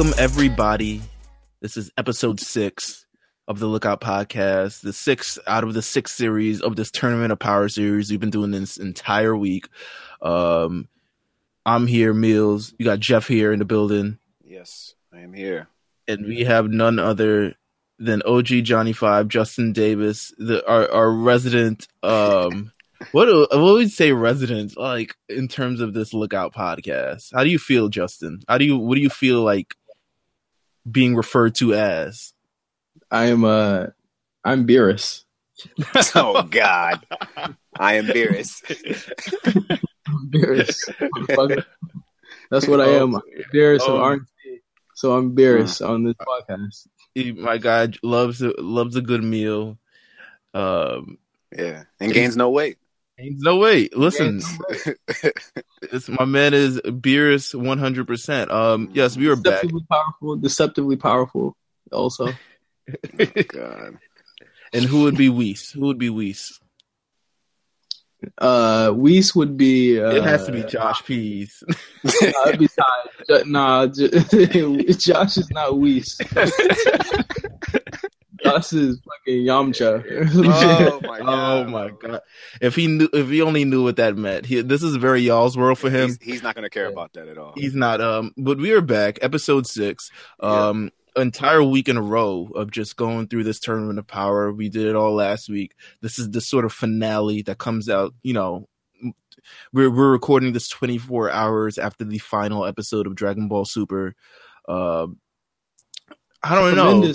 Welcome, everybody. This is episode six of the Lookout Podcast, the sixth out of the six series of this Tournament of Power series. We've been doing this entire week. Um, I'm here, Meelz. You got Jeff here in the building, Yes, I am here. and we have none other than OG Johnny Five, Justin Davis, the our, our resident. Um, what do, what would we say, resident? Like in terms of this Lookout Podcast, how do you feel, Justin? How do you what do you feel like being referred to as? I am uh I'm Beerus. Oh God, I am Beerus. Beerus. That's what I am. Beerus Oh. of RNC. So I'm Beerus on this podcast. He- my guy loves loves a good meal. Um, Yeah, and gains no weight. No way. listen, it's, my man is Beerus one hundred percent. Um, yes, we are back. Deceptively powerful, deceptively powerful also. God, Oh, And who would be Whis? Who would be Whis? Uh Whis would be uh It has to be Josh Pease. Nah, it'd be Ty. Ju- Nah, Ju- Josh is not Whis. Josh is fucking Yamcha. oh my oh God, my god! If he knew, if he only knew what that meant, he, this is very y'all's world for him. He's, he's not gonna care about that at all. He's not. Um, but we are back, episode six. Um, entire week in a row of just going through this tournament of power. We did it all last week. This is the sort of finale that comes out. You know, we're we're recording this 24 hours after the final episode of Dragon Ball Super. Um, I don't know.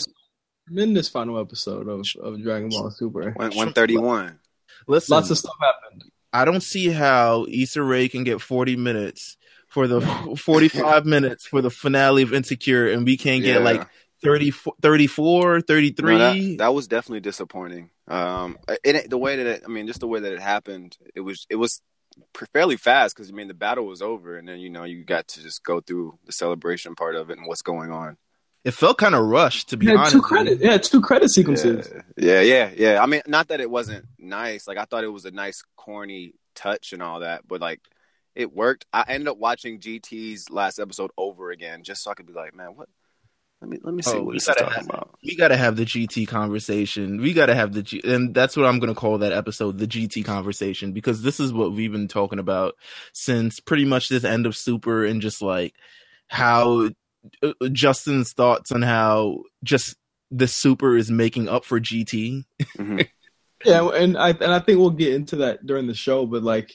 Tremendous, tremendous final episode of, of Dragon Ball Super. One thirty one. Listen, Lots of stuff happened. I don't see how Issa Rae can get 40 minutes for the 45 minutes for the finale of Insecure, and we can't get like 30, 34, 33. that, that was definitely disappointing. Um, it, the way that it, I mean, just the way that it happened, it was it was fairly fast because I mean the battle was over, and then you know you got to just go through the celebration part of it and what's going on. It felt kind of rushed, to be Yeah, honest. two credit. Yeah, two credit sequences. Yeah, yeah, yeah, yeah. I mean, not that it wasn't nice. Like I thought it was a nice, corny touch and all that, but like it worked. I ended up watching GT's last episode over again just so I could be like, man, what? Let me let me see Oh, what we gotta talking have- about. We got to have the GT conversation. We got to have the G, and that's what I'm going to call that episode, the GT conversation, because this is what we've been talking about since pretty much this end of Super and just like how Justin's thoughts on how just the Super is making up for GT. Mhm. Yeah, and I and I think we'll get into that during the show. But like,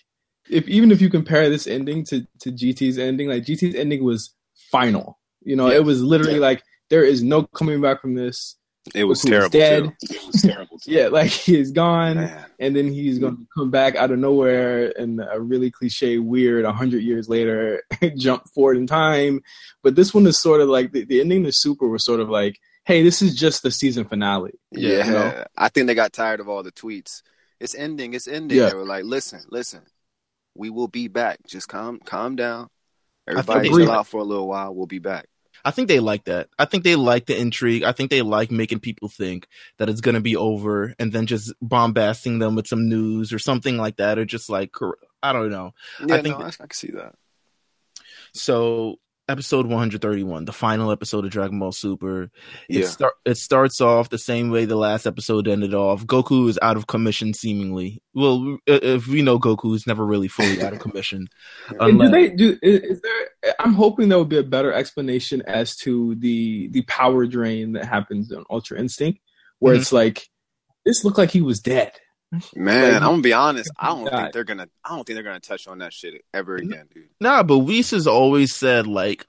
if even if you compare this ending to to GT's ending, like GT's ending was final. You know, Yeah. it was literally like there is no coming back from this. It was terrible. dead. Too. It was terrible. Too. Yeah, like he's gone, Man. and then he's going to come back out of nowhere and a really cliche, weird, a hundred years later, jump forward in time. But this one is sort of like the, the ending The Super was sort of like, hey, this is just the season finale. Yeah, you know? I think they got tired of all the tweets. It's ending. It's ending. Yeah. They were like, listen, listen, we will be back. Just calm, calm down. Everybody chill out for a little while. We'll be back. I think they like that. I think they like the intrigue. I think they like making people think that it's going to be over and then just bombasting them with some news or something like that, or just like, I don't know. Yeah, think no, I, I can see that. So episode 131, the final episode of Dragon Ball Super. It, Yeah. start, it starts off the same way the last episode ended off. Goku is out of commission, seemingly. Well, if we know Goku is never really fully out of commission. And do they do? Is, is there? I'm hoping there will be a better explanation as to the the power drain that happens on Ultra Instinct, where Mhm. it's like this looked like he was dead. Man, I'm gonna be honest. I don't God. think they're gonna. I don't think they're gonna touch on that shit ever again, dude. nah, but Whis has always said, like,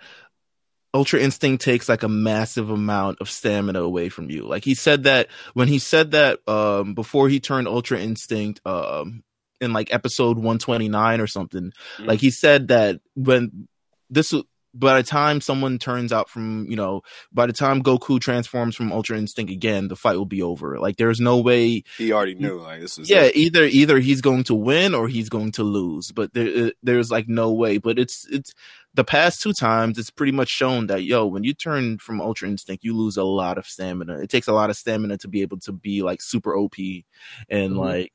Ultra Instinct takes like a massive amount of stamina away from you. Like he said that when he said that um before he turned Ultra Instinct um in like episode 129 or something. Mhm. Like he said that when this by the time someone turns out from, you know, by the time Goku transforms from Ultra Instinct again, the fight will be over. Like there's no way He already knew. Like this was. yeah, it. either either he's going to win or he's going to lose, but there uh, there's like no way. But it's it's the past two times it's pretty much shown that yo, when you turn from Ultra Instinct, you lose a lot of stamina. It takes a lot of stamina to be able to be like super OP and Mhm. like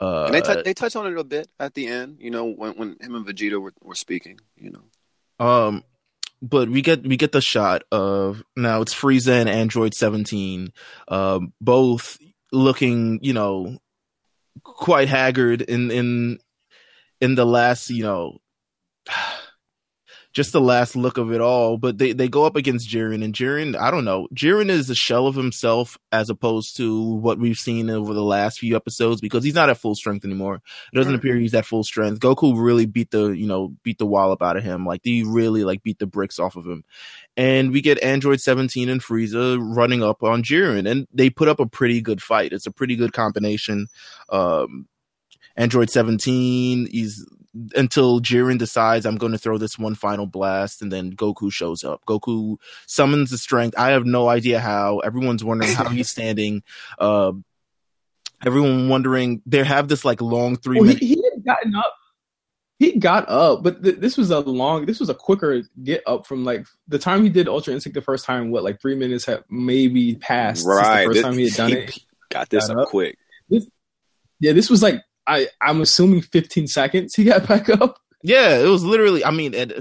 uh And they tou- they touch on it a bit at the end. You know, when when him and Vegeta were, were speaking. You know. um but we get we get the shot of now it's Frieza and Android 17, um, both looking, you know, quite haggard in in in the last, you know, just the last look of it all. But they, they go up against Jiren, and Jiren, I don't know, Jiren is a shell of himself as opposed to what we've seen over the last few episodes because he's not at full strength anymore. It doesn't appear he's at full strength. Goku really beat the, you know, beat the wallop out of him. Like he really like beat the bricks off of him. And we get Android 17 and Frieza running up on Jiren, and they put up a pretty good fight. It's a pretty good combination. Um, Android 17, he's until Jiren decides I'm going to throw this one final blast, and then Goku shows up. Goku summons the strength. I have no idea how. Everyone's wondering how he's standing. Uh, everyone wondering. They have this like long three. Well, minute- he, he had gotten up. He got up, but th- this was a long. This was a quicker get up from like the time he did Ultra Instinct the first time. What like three minutes had maybe passed. since the first This- time he had done he it. Got this Got up up. quick. Yeah, this was like I. I'm assuming 15 seconds. He got back up. yeah, it was literally. I mean, it,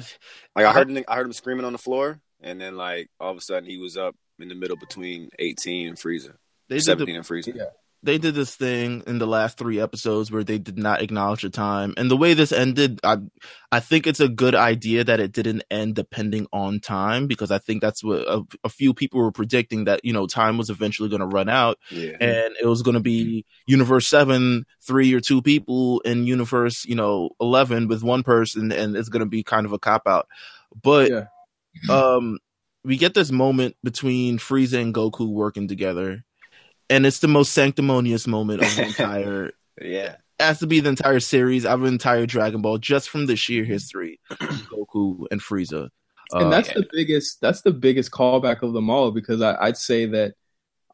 Like I heard, him, I heard him screaming on the floor, and then like all of a sudden he was up in the middle between 18 and Frieza, they did the 17 and Frieza. Yeah. They did this thing in the last three episodes where they did not acknowledge the time. And the way this ended, I I think it's a good idea that it didn't end depending on time because I think that's what a, a few people were predicting that you know time was eventually going to run out Yeah. and it was going to be universe 7 3 or 2 people and universe you know 11 with one person and it's going to be kind of a cop out. But Yeah. um we get this moment between Frieza and Goku working together and it's the most sanctimonious moment of the entire Yeah. has to be the entire series of entire Dragon Ball just from the sheer history Goku and Frieza. and Uh, that's the biggest that's the biggest callback of them all because I, I'd say that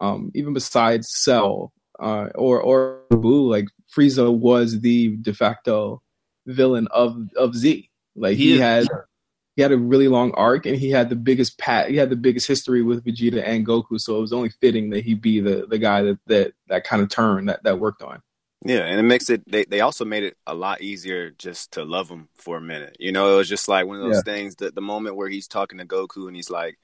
um, even besides Cell uh, or or Boo, like Frieza was the de facto villain of of Z. Like He he, is- had he had a really long arc and he had the biggest pat he had the biggest history with Vegeta and Goku, so it was only fitting that he be the the guy that that that kind of turned that that worked on. Yeah, and it makes it. They they also made it a lot easier just to love him for a minute. You know, it was just like one of those Yeah. things. That the moment where he's talking to Goku and he's like,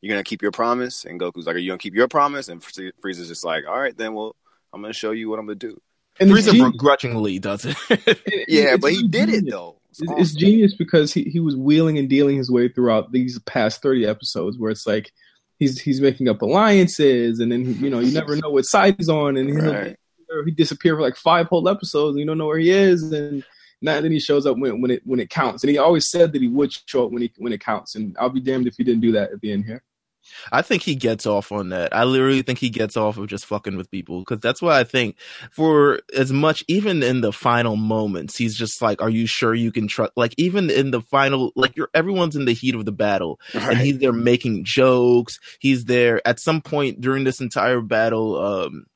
"You're gonna keep your promise," and Goku's like, "Are you gonna keep your promise?" And Frieza's just like, "All right, then. Well, I'm gonna show you what I'm gonna do." And Frieza genius. begrudgingly does it. It- Yeah, it's but he really did it though. It's It's, genius because he, he was wheeling and dealing his way throughout these past 30 episodes where it's like he's he's making up alliances and then you know you never know what side he's on and he'll, Right. he disappeared for like five whole episodes and you don't know where he is and now then he shows up when, when it when it counts and he always said that he would show up when he when it counts and I'll be damned if he didn't do that at the end here. I think he gets off on that. I literally think he gets off of just fucking with people because that's why I think for as much, even in the final moments, he's just like, "Are you sure you can trust?" Like even in the final, like you're everyone's in the heat of the battle, and he's there making jokes. He's there at some point during this entire battle. Um,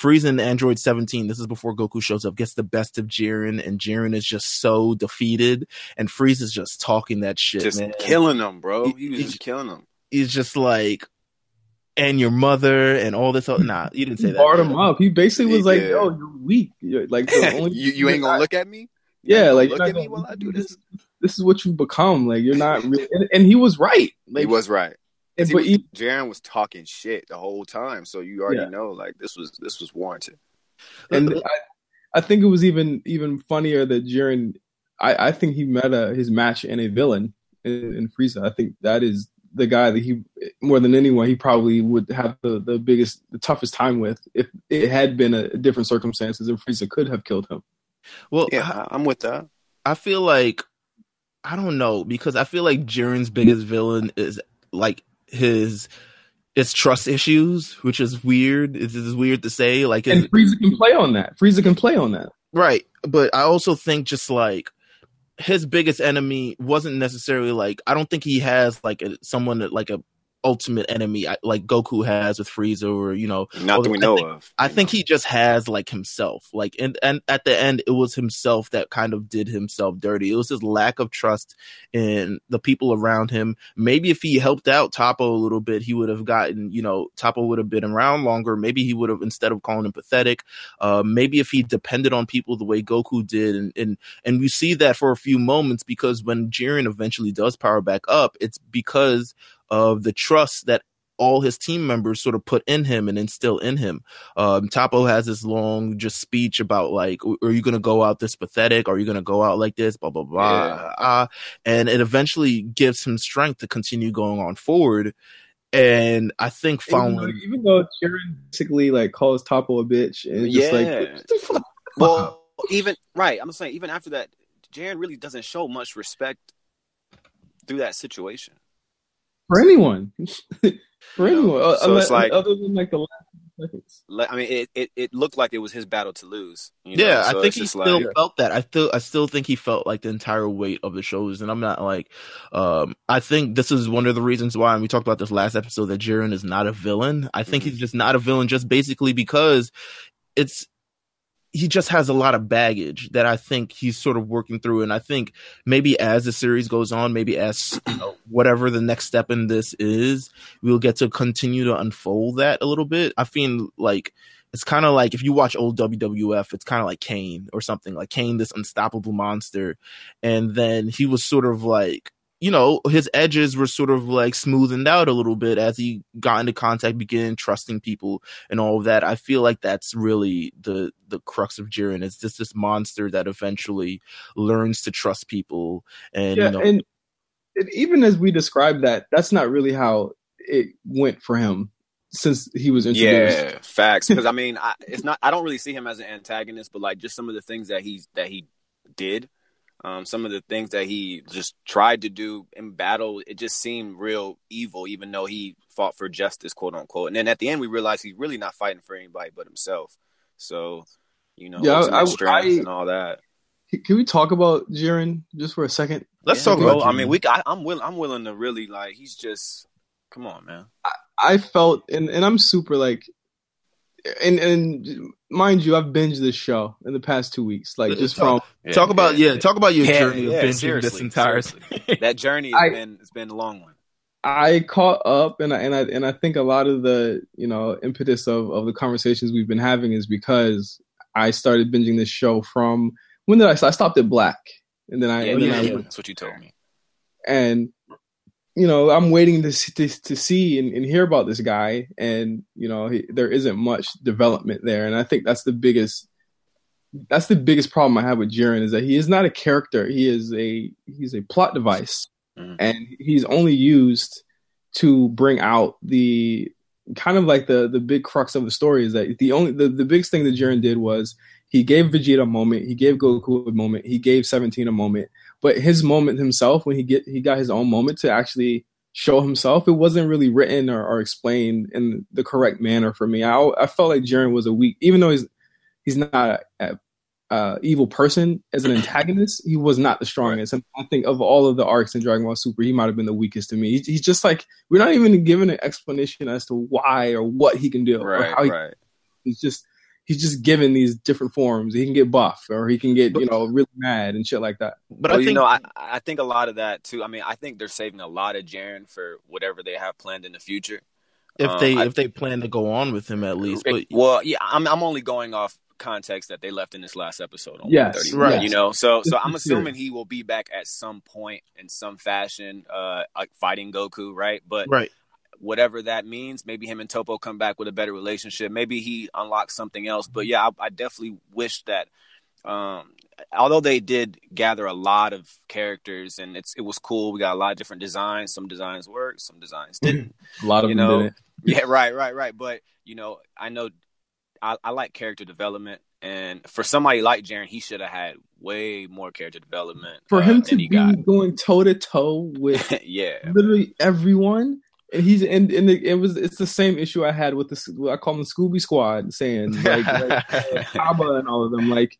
Frieza and Android 17, this is before Goku shows up, gets the best of Jiren, and Jiren is just so defeated, and Frieza's just talking that shit, just man. killing him, bro. He- He was he- just killing him. He's just like, and your mother, and all this. Other, nah, you didn't say He that. barred him up. He basically was like, "Yo, you're weak. You're, like the only you you ain't gonna look at me. You Yeah, ain't like look at me gonna- while I do this. This is what you've become. Like you're not really." And, and he was right. Like he was right. and, but was, he, Jiren was talking shit the whole time, so you already Yeah. know like this was this was warranted. and I, I think it was even even funnier that Jiren. I, I think he met a, his match in a villain in, in Frieza. I think that is the guy that he more than anyone he probably would have the, the biggest the toughest time with if it had been a different circumstances and Frieza could have killed him. well, Yeah, I, I'm with that. I feel like I don't know because I feel like Jiren's biggest villain is like his his trust issues, which is weird. It's, it's weird to say, like And Frieza can play on that. Frieza can play on that. right. But I also think just like his biggest enemy wasn't necessarily like I don't think he has like a, someone that like a ultimate enemy like Goku has with Frieza or you know not that we know I think, of. I think he just has like himself like and and at the end it was himself that kind of did himself dirty. It was his lack of trust in the people around him. Maybe if he helped out Toppo a little bit, he would have gotten you know Toppo would have been around longer. Maybe he would have instead of calling him pathetic. Uh, maybe if he depended on people the way Goku did, and and and we see that for a few moments because when Jiren eventually does power back up, it's because of the trust that all his team members sort of put in him and instill in him. Um, Toppo has this long just speech about like, are you going to go out this pathetic? Are you going to go out like this? Blah, blah, blah. Yeah. Uh, and it eventually gives him strength to continue going on forward. And I think Even though, following, even though Jiren basically like calls Toppo a bitch and just like Yeah. "What the fuck?" Well, even right, I'm saying even after that, Jiren really doesn't show much respect through that situation. For anyone, for You know, anyone, so unless, it's like- other than like the last seconds. I mean, it, it, it looked like it was his battle to lose. You know? yeah, So I think he still like, felt that. I still, I still think he felt like the entire weight of the shows, and I'm not like, um, I think this is one of the reasons why, and we talked about this last episode, that Jiren is not a villain. I think Mhm. he's just not a villain, just basically because it's he just has a lot of baggage that I think he's sort of working through, and I think maybe as the series goes on, maybe as you know, whatever the next step in this is, we'll get to continue to unfold that a little bit. I feel like it's kind of like if you watch old WWF, it's kind of like Kane or something like Kane, this unstoppable monster. And then he was sort of like, you know, his edges were sort of like smoothened out a little bit as he got into contact, began trusting people and all of that. I feel like that's really the, the crux of Jiren. It's just this monster that eventually learns to trust people. And, yeah, you know, and, and even as we describe that, that's not really how it went for him since he was introduced. yeah, facts. Because I mean, I, it's not. I don't really see him as an antagonist, but like just some of the things that he that he did, um, some of the things that he just tried to do in battle, it just seemed real evil, even though he fought for justice, quote unquote. And then at the end, we realized he's really not fighting for anybody but himself. So, you know, Yeah, I- ultimate I- and all that. Can we talk about Jiren just for a second? let's Yeah, talk bro. about I mean, we. I, I'm willing. I'm willing to really like. He's just. Come on, man. I felt, and, and I'm super like, and and mind you, I've binged this show in the past two weeks, like just from Yeah, talk about, yeah, talk about your Yeah, journey of yeah, binging this seriously, entire seriously. that journey has I- been it's been a long one. I caught up, and I and I and I think a lot of the you know impetus of of the conversations we've been having is because I started binging this show from when did I? I stopped at Black, and then I Yeah, and then yeah, I yeah, that's what you told me. and you know I'm waiting to see, to, to see and, and hear about this guy, and you know he, there isn't much development there, and I think that's the biggest that's the biggest problem I have with Jiren is that he is not a character. He is a he's a plot device, Mhm. and he's only used to bring out the kind of like the the big crux of the story is that the only the, the biggest thing that Jiren did was he gave Vegeta a moment, he gave Goku a moment, he gave Seventeen a moment, but his moment himself when he get he got his own moment to actually show himself, it wasn't really written or, or explained in the correct manner for me. I I felt like Jiren was a weak, even though he's he's not a, uh, evil person as an antagonist, he was not the strongest. And I think of all of the arcs in Dragon Ball Super, he might have been the weakest to me. He's, he's just like we're not even given an explanation as to why or what he can do or Right, how he, right. he's just he's just given these different forms. He can get buff or he can get you know really mad and shit like that. But well, I think you know, I, I think a lot of that too. I mean, I think they're saving a lot of Jiren for whatever they have planned in the future. if um, they I- if they plan to go on with him at least, but well, yeah, I'm I'm only going off context that they left in this last episode on Yes, 131, right. You know, so so I'm assuming he will be back at some point in some fashion, uh, like fighting Goku, right? But right. Whatever that means. Maybe him and Toppo come back with a better relationship. Maybe he unlocks something else. But yeah, I, I definitely wish that. Um, although they did gather a lot of characters and it's it was cool. We got a lot of different designs. Some designs worked, some designs didn't. A lot of You know, yeah, right, right, right. But you know, I know I, I like character development. And for somebody like Jiren, he should have had way more character development For uh, him to than be got. going toe to toe with yeah, literally everyone. And he's and, and it, it was it's the same issue I had with the I call them Scooby Squad saying like, like uh, and all of them like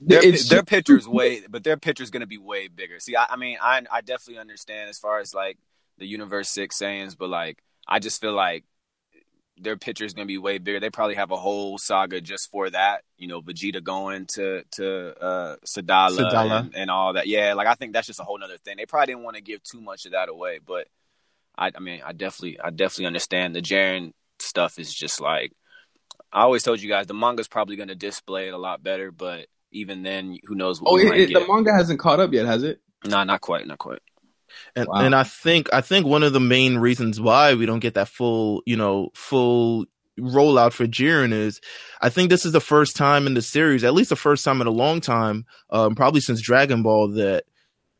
their, it's their just- picture's way, but their picture's gonna be way bigger. See, I, I mean, I I definitely understand as far as like the Universe Six sayings, but like I just feel like their picture is going to be way bigger. They probably have a whole saga just for that. You know, Vegeta going to to uh, Sadala, Sadala. And, and all that. Yeah, like I think that's just a whole other thing. They probably didn't want to give too much of that away, but I, I mean, I definitely, I definitely understand the Jiren stuff is just like I always told you guys the manga's probably going to display it a lot better, but even then, who knows what Oh, we it, might it, the manga hasn't caught up yet, has it? Nah, not quite, not quite. And Wow. and I think I think one of the main reasons why we don't get that full, you know, full rollout for Jiren is I think this is the first time in the series, at least the first time in a long time, um, probably since Dragon Ball, that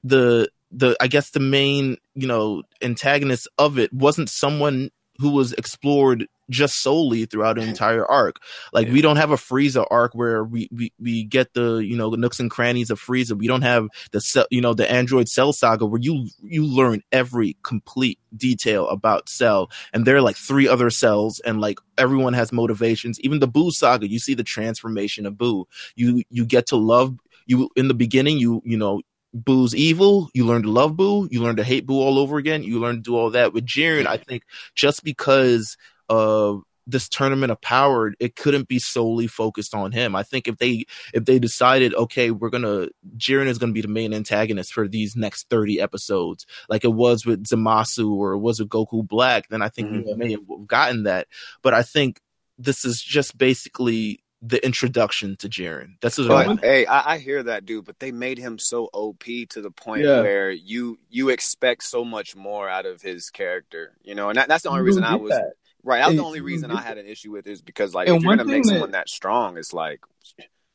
the the I guess the main, you know, antagonist of it wasn't someone who was explored just solely throughout an entire arc. Like Yeah. we don't have a Frieza arc where we, we we get the you know the nooks and crannies of Frieza. We don't have the cell, you know the Android Cell saga where you you learn every complete detail about Cell, and there are like three other cells, and like everyone has motivations. Even the Boo saga, you see the transformation of Boo. You you get to love you in the beginning. You you know. Boo's evil. You learn to love Boo. You learn to hate Boo all over again. You learn to do all that with Jiren. I think just because of this tournament of power, it couldn't be solely focused on him. I think if they if they decided, okay, we're gonna Jiren is gonna be the main antagonist for these next thirty episodes, like it was with Zamasu or it was with Goku Black, then I think mm-hmm. we may have gotten that. But I think this is just basically the introduction to Jiren. That's what I But hey, I, I hear that, dude. But they made him so OP to the point Yeah. where you you expect so much more out of his character, you know. And that, that's the only You reason I was that. right. That's the only reason I had an issue with is because like And if you're gonna make thing that- someone that strong, it's like,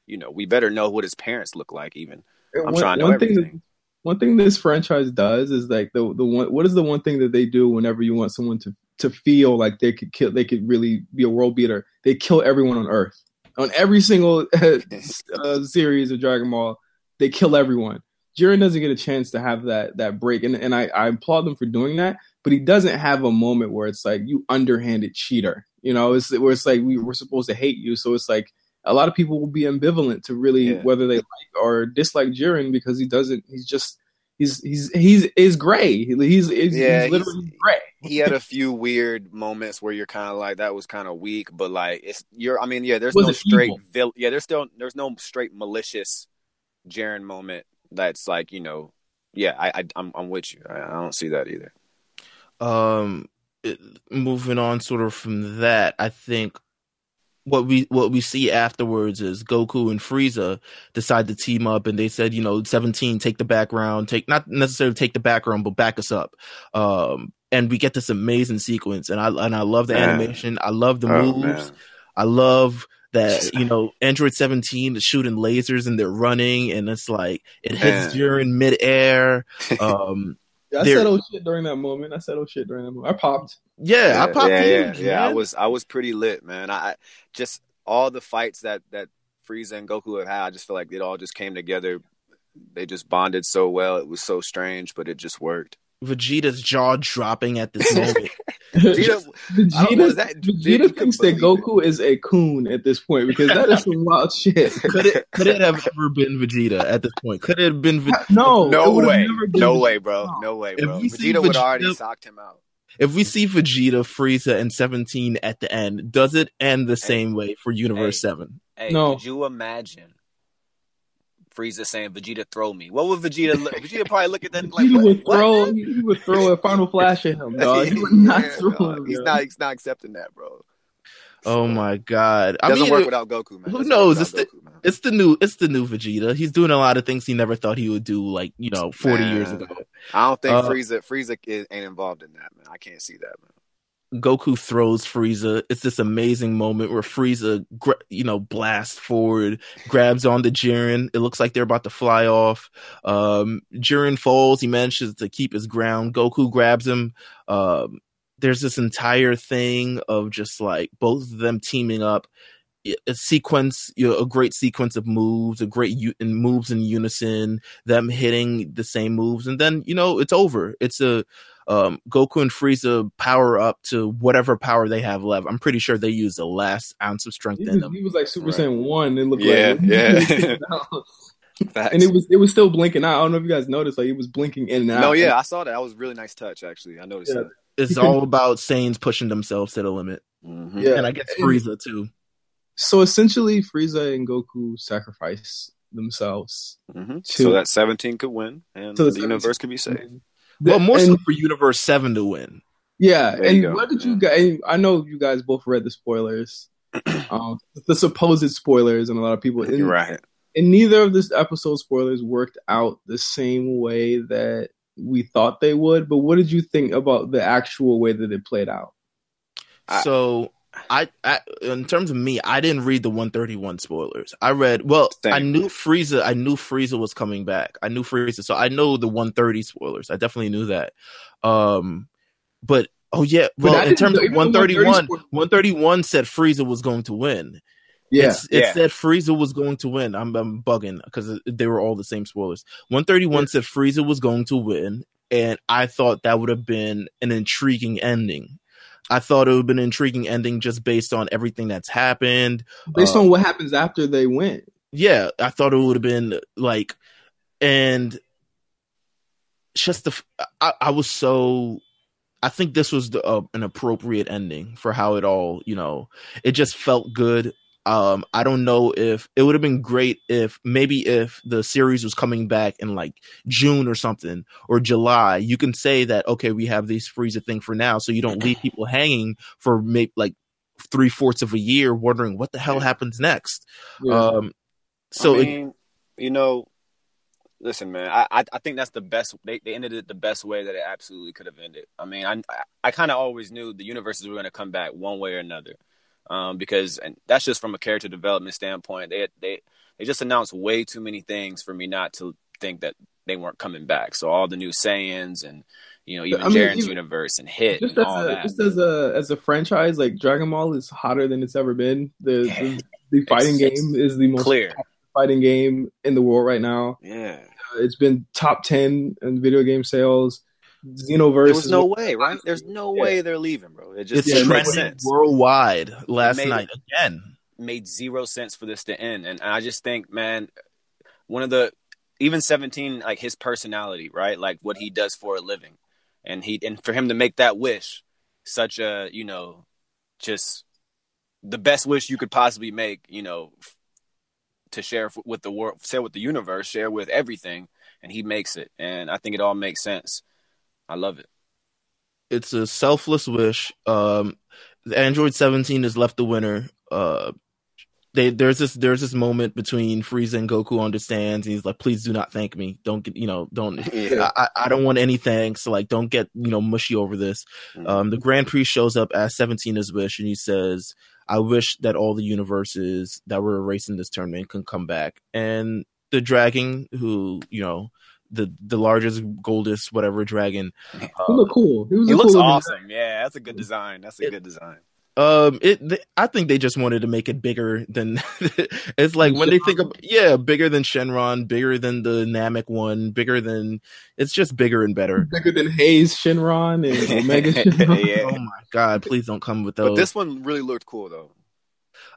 you know, we better know what his parents look like. Even I'm one, trying to know one thing that, everything. one thing this franchise does is like the the one what is the one thing that they do whenever you want someone to to feel like they could kill they could really be a world beater they kill everyone on earth on every single uh, series of dragon ball they kill everyone jiren doesn't get a chance to have that that break and, and I, I applaud them for doing that but he doesn't have a moment where it's like you underhanded cheater you know it's where it's like we, we're supposed to hate you so it's like a lot of people will be ambivalent to really Yeah. whether they like or dislike Jiren because he doesn't. He's just he's he's he's is gray. He's he's, Yeah, he's literally gray. He had a few weird moments where you're kind of like that was kind of weak, but like it's you're. I mean, yeah, there's Was no straight evil? vil- Yeah, there's still there's no straight malicious Jiren moment that's like you know. Yeah, I, I I'm I'm with you. I, I don't see that either. um it- moving on sort of from that i think what we what we see afterwards is goku and frieza decide to team up and they said you know 17 take the background take not necessarily take the background but back us up um and we get this amazing sequence and i and i love the Man. animation i love the Oh, moves man. I love that you know Android 17 is shooting lasers and they're running and it's like it hits Man. during midair. Um, I There- said oh shit during that moment. I said oh shit during that moment. I popped. yeah, I popped yeah, in. yeah, yeah. I was I was pretty lit, man. I I- just all the fights that that Frieza and Goku have had. I just feel like it all just came together. They just bonded so well. It was so strange, but it just worked. Vegeta's jaw dropping at this moment. Vegeta, I know, Vegeta, that- Vegeta thinks that? Goku is a coon at this point because that is some wild shit. could it could it have ever been Vegeta at this point? Could it have been Ve- No, no way, no way, bro, No. no way, bro. we see Vegeta would already Vegeta- socked him out. if we see Vegeta, Frieza, and 17 at the end, does it end the same way for Universe Hey. 7? Hey, No. could you imagine Frieza saying, "Vegeta, throw me"? What would Vegeta look? Vegeta probably look at that and like, Vegeta would what? throw. He, he would throw a final flash at him, dog. He would not Yeah, throw dog. him. He's yo. not. He's not accepting that, bro. Oh my god. I Doesn't mean, work without Goku, man. who Doesn't knows? It's without Goku, man. it's the new it's the new Vegeta. He's doing a lot of things he never thought he would do like, you know, 40 years ago. I don't think Uh, Frieza Frieza ain't involved in that, man. I can't see that, man. Goku throws Frieza. It's this amazing moment where Frieza, you know, blasts forward, grabs on onto Jiren. It looks like they're about to fly off. Um, Jiren falls. He manages to keep his ground. Goku grabs him. Um, there's this entire thing of just like both of them teaming up. A sequence, you know, a great sequence of moves, a great u- and moves in unison, them hitting the same moves, and then you know it's over. It's a um, Goku and Frieza power up to whatever power they have left. I'm pretty sure they use the last ounce of strength He in was, them. he was like Super Right. Saiyan one. It looked Yeah, like yeah. Facts. and it was it was still blinking out. I don't know if you guys noticed, like it was blinking in and out. no, yeah, I saw that. That was a really nice touch, actually. I noticed Yeah. that. it's all about Saiyans pushing themselves to the limit, Mhm. Yeah. and I guess Frieza too. So essentially, Frieza and Goku sacrifice themselves. Mhm. To- So that 17 could win and So the, the universe could be saved. Well, more And- so for Universe Seven to win. Yeah, There and what did you guys? I know you guys both read the spoilers, um, the supposed spoilers, and a lot of people. And, right. and neither of this episode spoilers worked out the same way that we thought they would. But what did you think about the actual way that it played out? So I, I, in terms of me, I didn't read the 131 spoilers. I read well. Same. I knew Frieza. I knew Frieza was coming back. I knew Frieza, so I know the 130 spoilers. I definitely knew that. Um, but oh yeah, well, in terms know- of even the 130 131, spoilers- 131 said Frieza was going to win. Yeah, It's, it Yeah. said Frieza was going to win. I'm, I'm bugging because they were all the same spoilers. 131 said Frieza was going to win, and I thought that would have been an intriguing ending. I thought it would have been an intriguing ending just based on everything that's happened. based uh, on what happens after they win. Yeah, I thought it would have been like, and just the, I was so, I think this was the, uh, an appropriate ending for how it all, you know, it just felt good. Um, I don't know if it would have been great if maybe if the series was coming back in like June or something or July, you can say that okay, we have this Frieza thing for now, so you don't leave people hanging for maybe like three fourths of a year wondering what the hell happens next. Yeah. Um, so I it- you know, listen, man. I, I I think that's the best. They they ended it the best way that it absolutely could have ended. I mean, I I, I kind of always knew the universes were going to come back one way or another, um, because and that's just from a character development standpoint. They they they just announced way too many things for me not to think that they weren't coming back. So all the new Saiyans and you know even I mean, Jiren's even- universe and Hit just and as all a that. just as a as a franchise, like Dragon Ball is hotter than it's ever been. The the, the fighting It's- it's game is the most Clear, fighting game in the world right now. yeah. Uh, it's been top ten in video game sales. Xenoverse. There was no way, right? There's no Yeah. way they're leaving, bro. It just it's Yeah, it trending sense. worldwide last made night again. made zero sense for this to end. And I just think, man, one of the even 17, like his personality, right? Like what he does for a living. And he and for him to make that wish, such a, you know, just the best wish you could possibly make, you know, to share with the world, share with the universe, share with everything, and he makes it. And I think it all makes sense. I love it. It's a selfless wish. Um, the Android 17 is left the winner. Uh, they there's this there's this moment between Frieza and Goku understands. And he's like, please do not thank me. Don't get you know don't. Yeah. I, I don't want any thanks. Like, don't get you know mushy over this. Mm-hmm. Um, the Grand Priest shows up as 17 his wish, and he says, "I wish that all the universes that were erased in this tournament can come back." And the dragon, who you know, the the largest, goldest, whatever dragon, He looked cool. He was He looks cool looking awesome. Yeah, that's a good design. That's a It- good design. um, it. Th- I think they just wanted to make it bigger than. it's like when they think of yeah, bigger than Shenron, bigger than the Namek one, bigger than. It's just bigger and better. Bigger than Haze Shenron and Omega Shenron. yeah. Oh my god! Please don't come with those. But this one really looked cool though.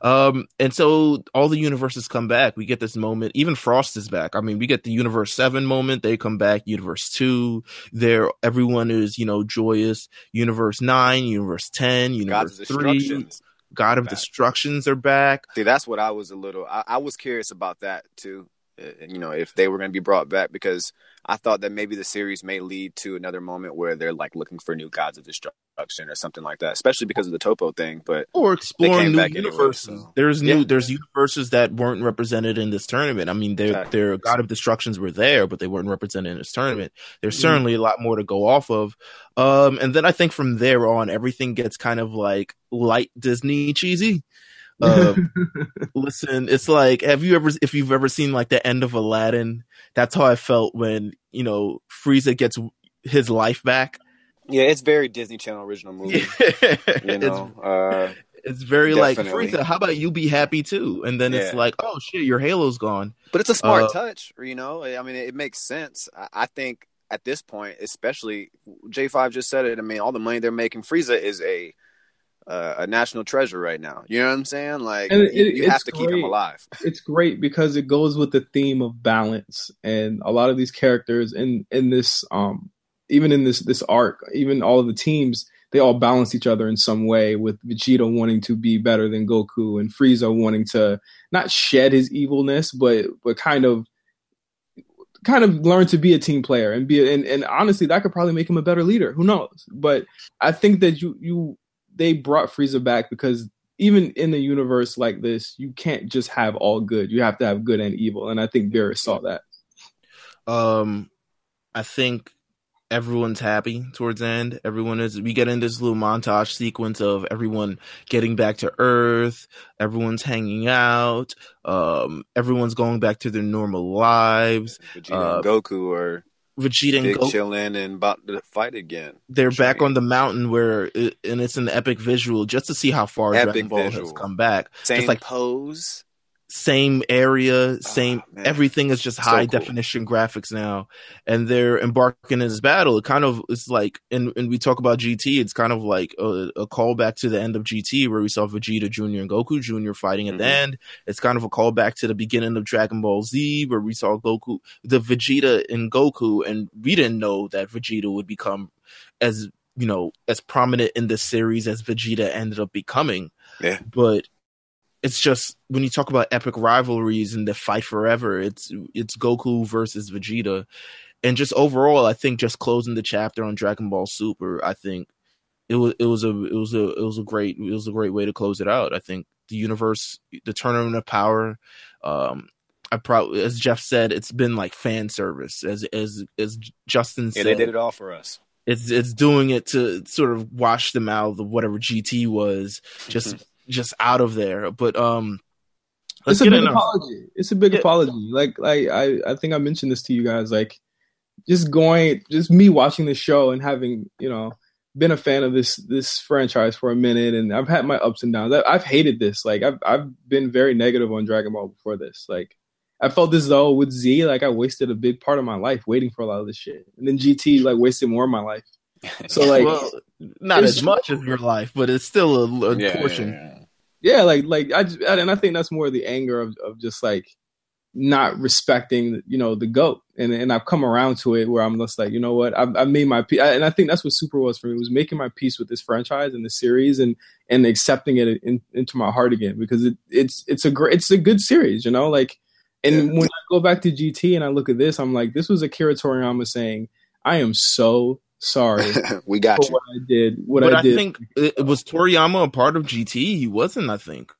Um, and so all the universes come back. We get this moment. Even Frost is back. I mean, we get the Universe Seven moment. They come back. Universe Two. There, everyone is you know joyous. Universe Nine, Universe Ten, Universe Three. God of Back. Destructions are back. See, that's what I was a little. I, I was curious about that too. Uh, You know, if they were going to be brought back, because I thought that maybe the series may lead to another moment where they're like looking for new gods of destruction or something like that, especially because of the Toppo thing. But Or exploring new back anyway, universes. so- There's new. Yeah. There's universes that weren't represented in this tournament. I mean, their Exactly. their God of Destructions were there, but they weren't represented in this tournament. There's Mhm. certainly a lot more to go off of. Um, and then I think from there on, everything gets kind of like light Disney cheesy. Um, listen, it's like have you ever if you've ever seen like the end of Aladdin? That's how I felt when you know Frieza gets his life back. yeah, it's very Disney Channel original movie. You it's, know, uh, it's very like Frieza. How about you be happy too? And then it's like, oh shit, your Halo's gone. but it's a smart Uh, touch. You know, I mean, it makes sense. I, I think at this point, especially J Five just said it. I mean, all the money they're making, Frieza is a uh, a national treasure right now. You know what I'm saying? Like it- you, you have to keep him alive. it's great because it goes with the theme of balance and a lot of these characters in in this um even in this this arc, even all of the teams, they all balance each other in some way. With Vegeta wanting to be better than Goku, and Frieza wanting to not shed his evilness, but but kind of kind of learn to be a team player and be and, and honestly that could probably make him a better leader who knows but i think that you you they brought frieza back because even in the universe like this you can't just have all good you have to have good and evil and i think Beerus saw that um i think everyone's happy towards the end. Everyone is. We get in this little montage sequence of everyone getting back to Earth. Everyone's hanging out. Um, everyone's going back to their normal lives. Vegeta uh, and Goku are Vegeta and Goku chilling and about to fight again. They're back on the mountain where, it, and it's an epic visual just to see how far epic Dragon Ball visual. has come back. Same just like pose same area, same Oh, everything is just So high cool. definition graphics now, and they're embarking in this battle. It kind of is like, and, and we talk about GT, it's kind of like a, a callback to the end of GT where we saw Vegeta Jr. and Goku Jr. fighting at the Mhm. end. It's kind of a callback to the beginning of Dragon Ball Z where we saw Goku, the Vegeta and Goku, and we didn't know that Vegeta would become as you know as prominent in this series as Vegeta ended up becoming Yeah. but it's just when you talk about epic rivalries and the fight forever, it's it's Goku versus Vegeta, and just overall, I think just closing the chapter on Dragon Ball Super, I think it was it was a it was a it was a great it was a great way to close it out. I think the universe, the tournament of power, um, I probably as Jeff said, it's been like fan service as as as Justin Yeah, said they did it all for us. it's it's doing it to sort of wash them out of whatever GT was just just out of there. But um it's a big in our, apology. It's a big Yeah. apology. Like like I I think I mentioned this to you guys. Like just going, just me watching the show and having you know been a fan of this this franchise for a minute, and I've had my ups and downs. I, I've hated this. Like I've I've been very negative on Dragon Ball before this. Like I felt as though with Z, like I wasted a big part of my life waiting for a lot of this shit, and then GT like wasted more of my life. So like well, not as much as your life, but it's still a, a Yeah, portion. yeah, yeah. yeah like like i just, and i think that's more the anger of, of just like not respecting you know the goat and and i've come around to it where i'm just like you know what i've, I've made my peace and i think that's what super was for me was making my peace with this franchise and the series and and accepting it in, into my heart again because it it's it's a great it's a good series you know like and Yeah. when i go back to gt and i look at this i'm like this was akira toriyama saying i am so sorry we got you. what i did what but i I, did think it, it was Toriyama a part of GT. He wasn't. I think.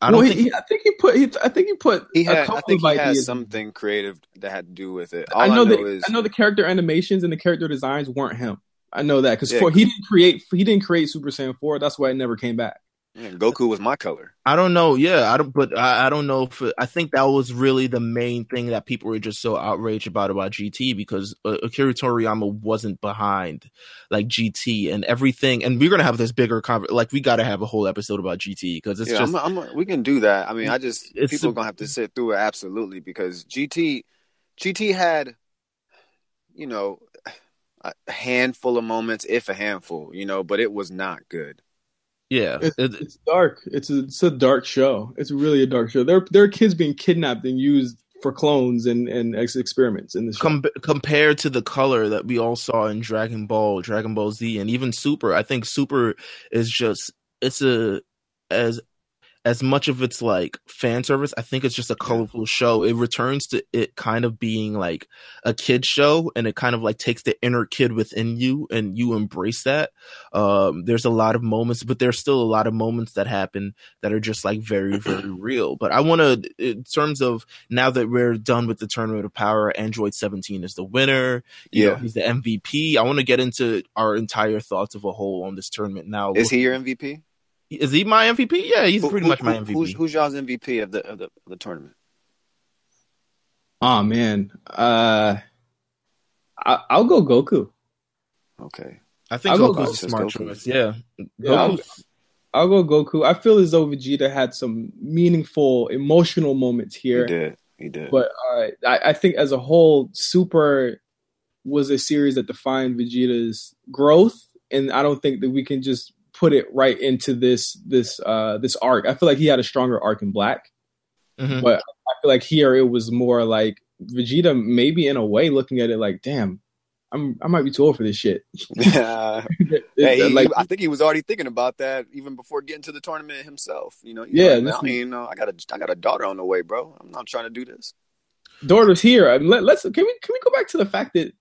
I don't well, think. he, he- I think he put. He, I think he put. He a had, couple I think he of had ideas. something creative that had to do with it. All I know, I know that. is I know the character animations and the character designs weren't him. I know that because Yeah. he didn't create. He didn't create Super Saiyan four. That's why it never came back. Yeah, Goku was my color. I don't know. Yeah, I don't. But I, I don't know if it, I think that was really the main thing that people were just so outraged about about GT because uh, Akira Toriyama wasn't behind like GT and everything. And we're gonna have this bigger conver- like we got to have a whole episode about GT because it's yeah, just I'm, I'm, we can do that. I mean, I just people a- are gonna have to sit through it absolutely because GT, GT had, you know, a handful of moments, if a handful, you know, but it was not good. Yeah. It's, It- it's dark. It's a, it's a dark show. It's really a dark show. There there are kids being kidnapped and used for clones and and ex- experiments in show. com- compared to the color that we all saw in Dragon Ball, Dragon Ball Z, and even Super, I think Super is just it's a as as much of it's like fan service. I think it's just a colorful show. It returns to it kind of being like a kid show, and it kind of like takes the inner kid within you, and you embrace that. Um, there's a lot of moments, but there's still a lot of moments that happen that are just like very very real. But I want to, in terms of now that we're done with the tournament of power, Android 17 is the winner. You know, Yeah. he's the MVP. I want to get into our entire thoughts of a whole on this tournament now. Is he your MVP? Is he my MVP? Yeah, he's Who- pretty who- much my MVP. Who's, who's y'all's MVP of the of the, of the tournament? Oh man, uh, I, I'll go Goku. Okay, I think I'll go a Goku. smart Goku. choice. Yeah, Yeah, I'll- I'll go Goku. I feel as though Vegeta had some meaningful, emotional moments here. he did. He did. But uh, I, I think as a whole, Super was a series that defined Vegeta's growth, and I don't think that we can just put it right into this this uh, this arc. I feel like he had a stronger arc in Black, Mhm. but I feel like here it was more like Vegeta, maybe in a way, looking at it like, damn, I'm I might be too old for this shit. Yeah. It's, Hey, uh, he- like I think he was already thinking about that even before getting to the tournament himself. You know, Yeah, like, this I mean, you know, I got a, I got a daughter on the way, bro. I'm not trying to do this. daughter's here. I mean, let, us can we can we go back to the fact that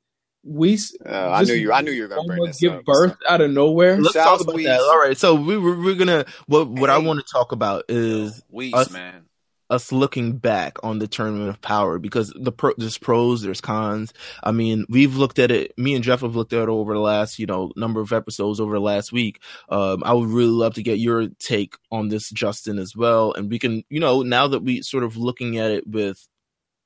we s- Uh, I knew you, I knew you were gonna bring almost this give up. birth out of nowhere. Let's Shouts talk about Weez. that. All right. So we we're, we're gonna what what I want to talk about is Weez, us- man. us looking back on the tournament of power because the pro, there's pros, there's cons. I mean, we've looked at it. Me and Jeff have looked at it over the last, you know, number of episodes over the last week. Um, I would really love to get your take on this, Justin, as well. And we can, you know, now that we sort of looking at it with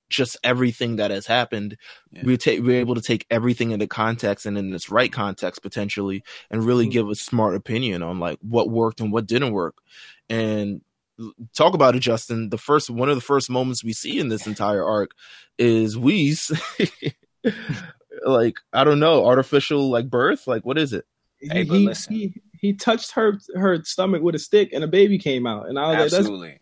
just everything that has happened, Yeah. we take we're able to take everything into context and in its right context potentially, and really Mhm. give a smart opinion on like what worked and what didn't work. And talk about it, Justin. The first one of the first moments we see in this entire arc is Whis. like I don't know, artificial like birth. Like what is it? Hey, he, he, he he touched her her stomach with a stick and a baby came out. And I was like, that's Absolutely.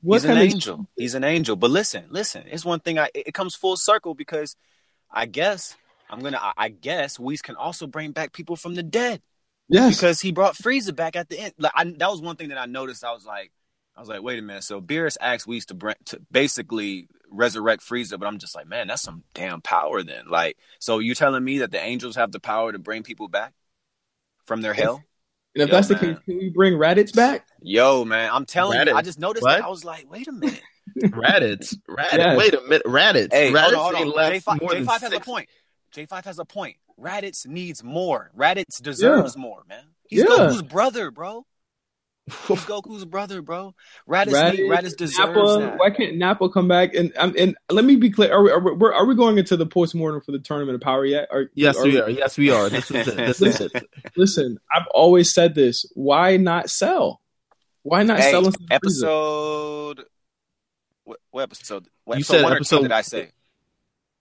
What He's an of angel. He's an angel. But listen, listen. It's one thing. I it it comes full circle because I guess I'm gonna. I, I guess Whis can also bring back people from the dead yes. because he brought Frieza back at the end. Like I, that was one thing that I noticed. I was like, I was like, wait a minute. So Beerus asked Whis to bring to basically resurrect Frieza, but I'm just like, man, that's some damn power. Then, like, so you telling me that the angels have the power to bring people back from their hell? And if Yo, that's the man. case, can we bring Raditz back? Yo, man, I'm telling you, I just noticed What? that. I was like, wait a minute. Raditz. Raditz. Yes. Wait a minute. Raditz. Hey, Raditz hold on, hold on. left J5, more J5 has a point. J5 has a point. Raditz needs more. Raditz deserves more, man. He's Yeah. Goku's brother, bro. He's Goku's brother, bro. Raditz, Raditz, need, Raditz deserves Nappa, that. why can't Nappa come back? And um, and let me be clear: are we are we, are we going into the post mortem for the tournament of power yet? Are, Yes, are we are. Yes, we are. This is it. This is it. Listen, I've always said this. Why not Cell? Why not Hey, sell us episode. What, what episode? What You episode said one episode- did I say?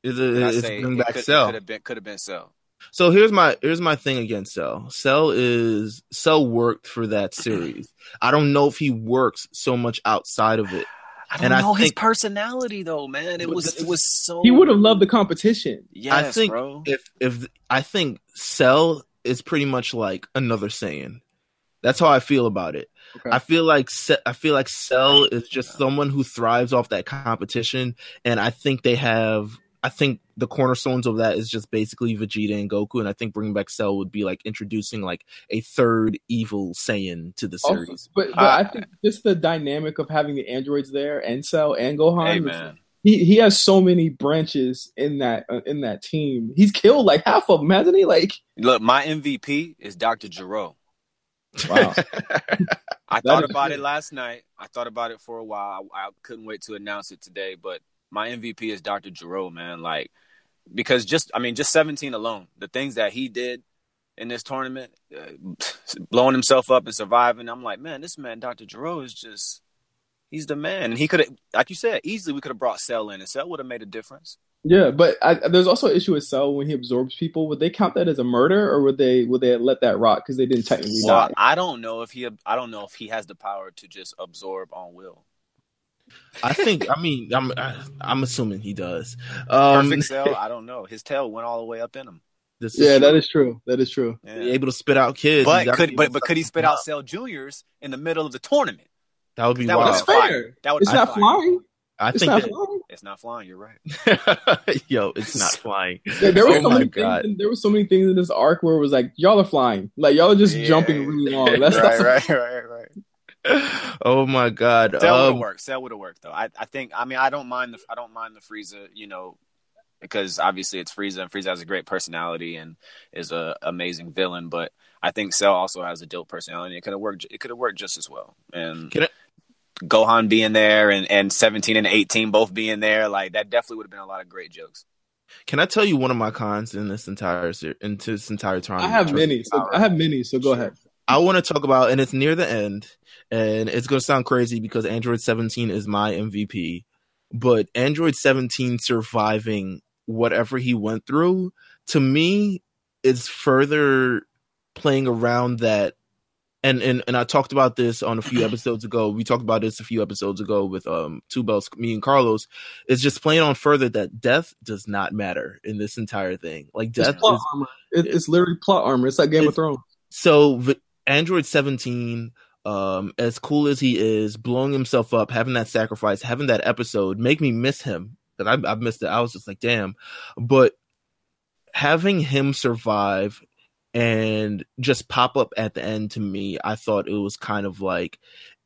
Is Did it, I it's bring it back could, Cell. Could have been. Could have been Cell. So here's my here's my thing against Cell. Cell is Cell worked for that series. I don't know if he works so much outside of it. I don't And I know his personality though, man. It was. it was so. He would have loved the competition. Yes, I think bro. if if I think Cell is pretty much like another Saiyan. That's how I feel about it. Okay. I feel like Ce- I feel like Cell is just someone who thrives off that competition, and I think they have. I think the cornerstones of that is just basically Vegeta and Goku, and I think bringing back Cell would be like introducing like a third evil Saiyan to the Also, series. but, but Uh, I think just the dynamic of having the androids there and Cell and Gohan. Hey is- man. He he has so many branches in that uh, in that team. He's killed like half of them, hasn't he? Like Look, my MVP is Dr. Gero. wow. I thought about it last night. I thought about it for a while. I, I couldn't wait to announce it today, but my MVP is Dr. Gero, man. Like, because just, I mean, just 17 alone, the things that he did in this tournament, uh, blowing himself up and surviving, I'm like, man, this man, Dr. Gero, is just, he's the man. And he could have, like you said, easily we could have brought Cell in, and Cell would have made a difference. Yeah, but I, there's also an issue with Cell when he absorbs people. Would they count that as a murder, or would they would they let that rock because they didn't technically Well, die? I don't know if he, I don't know if he has the power to just absorb on will. I think. I mean, I'm I'm assuming he does. Um, Perfect Cell, I don't know. His tail went all the way up in him. this is Yeah, true. that is true. That is true. Yeah. Able to spit out kids. But could but but could he spit out up. Cell Juniors in the middle of the tournament? That would be That wild. That's fair. That would It's not fire. flying. I It's think not that, flying. It's not flying. You're right. yo, it's not flying. Yeah, there was Oh so many God. things. There were so many things in this arc where it was like y'all are flying, like y'all are just Yeah. jumping really long. That's right, that's- right, right, right. Oh my god. Cell would have Um, worked. Cell would have worked though. I, I think. I mean, I don't mind the I don't mind the Frieza. You know, because obviously it's Frieza, and Frieza has a great personality and is a amazing villain. But I think Cell also has a dope personality. It could have worked. It could have worked just as well. And Can I- Gohan being there and and seventeen and eighteen both being there, like that definitely would have been a lot of great jokes. Can I tell you one of my cons in this entire ser- into this entire time? I have many. So I have many. So go ahead. I want to talk about, and it's near the end, and it's going to sound crazy because Android 17 is my MVP, but Android 17 surviving whatever he went through to me is further playing around that and and and I talked about this on a few episodes ago. We talked about this a few episodes ago with um two belts, me and Carlos. It's just playing on further that death does not matter in this entire thing. Like death it's plot is armor. It, it's literally plot armor. It's like Game of Thrones. so Android 17 um as cool as he is blowing himself up having that sacrifice having that episode make me miss him. Because I, I missed it. I was just like damn. But having him survive and just pop up at the end to me i thought it was kind of like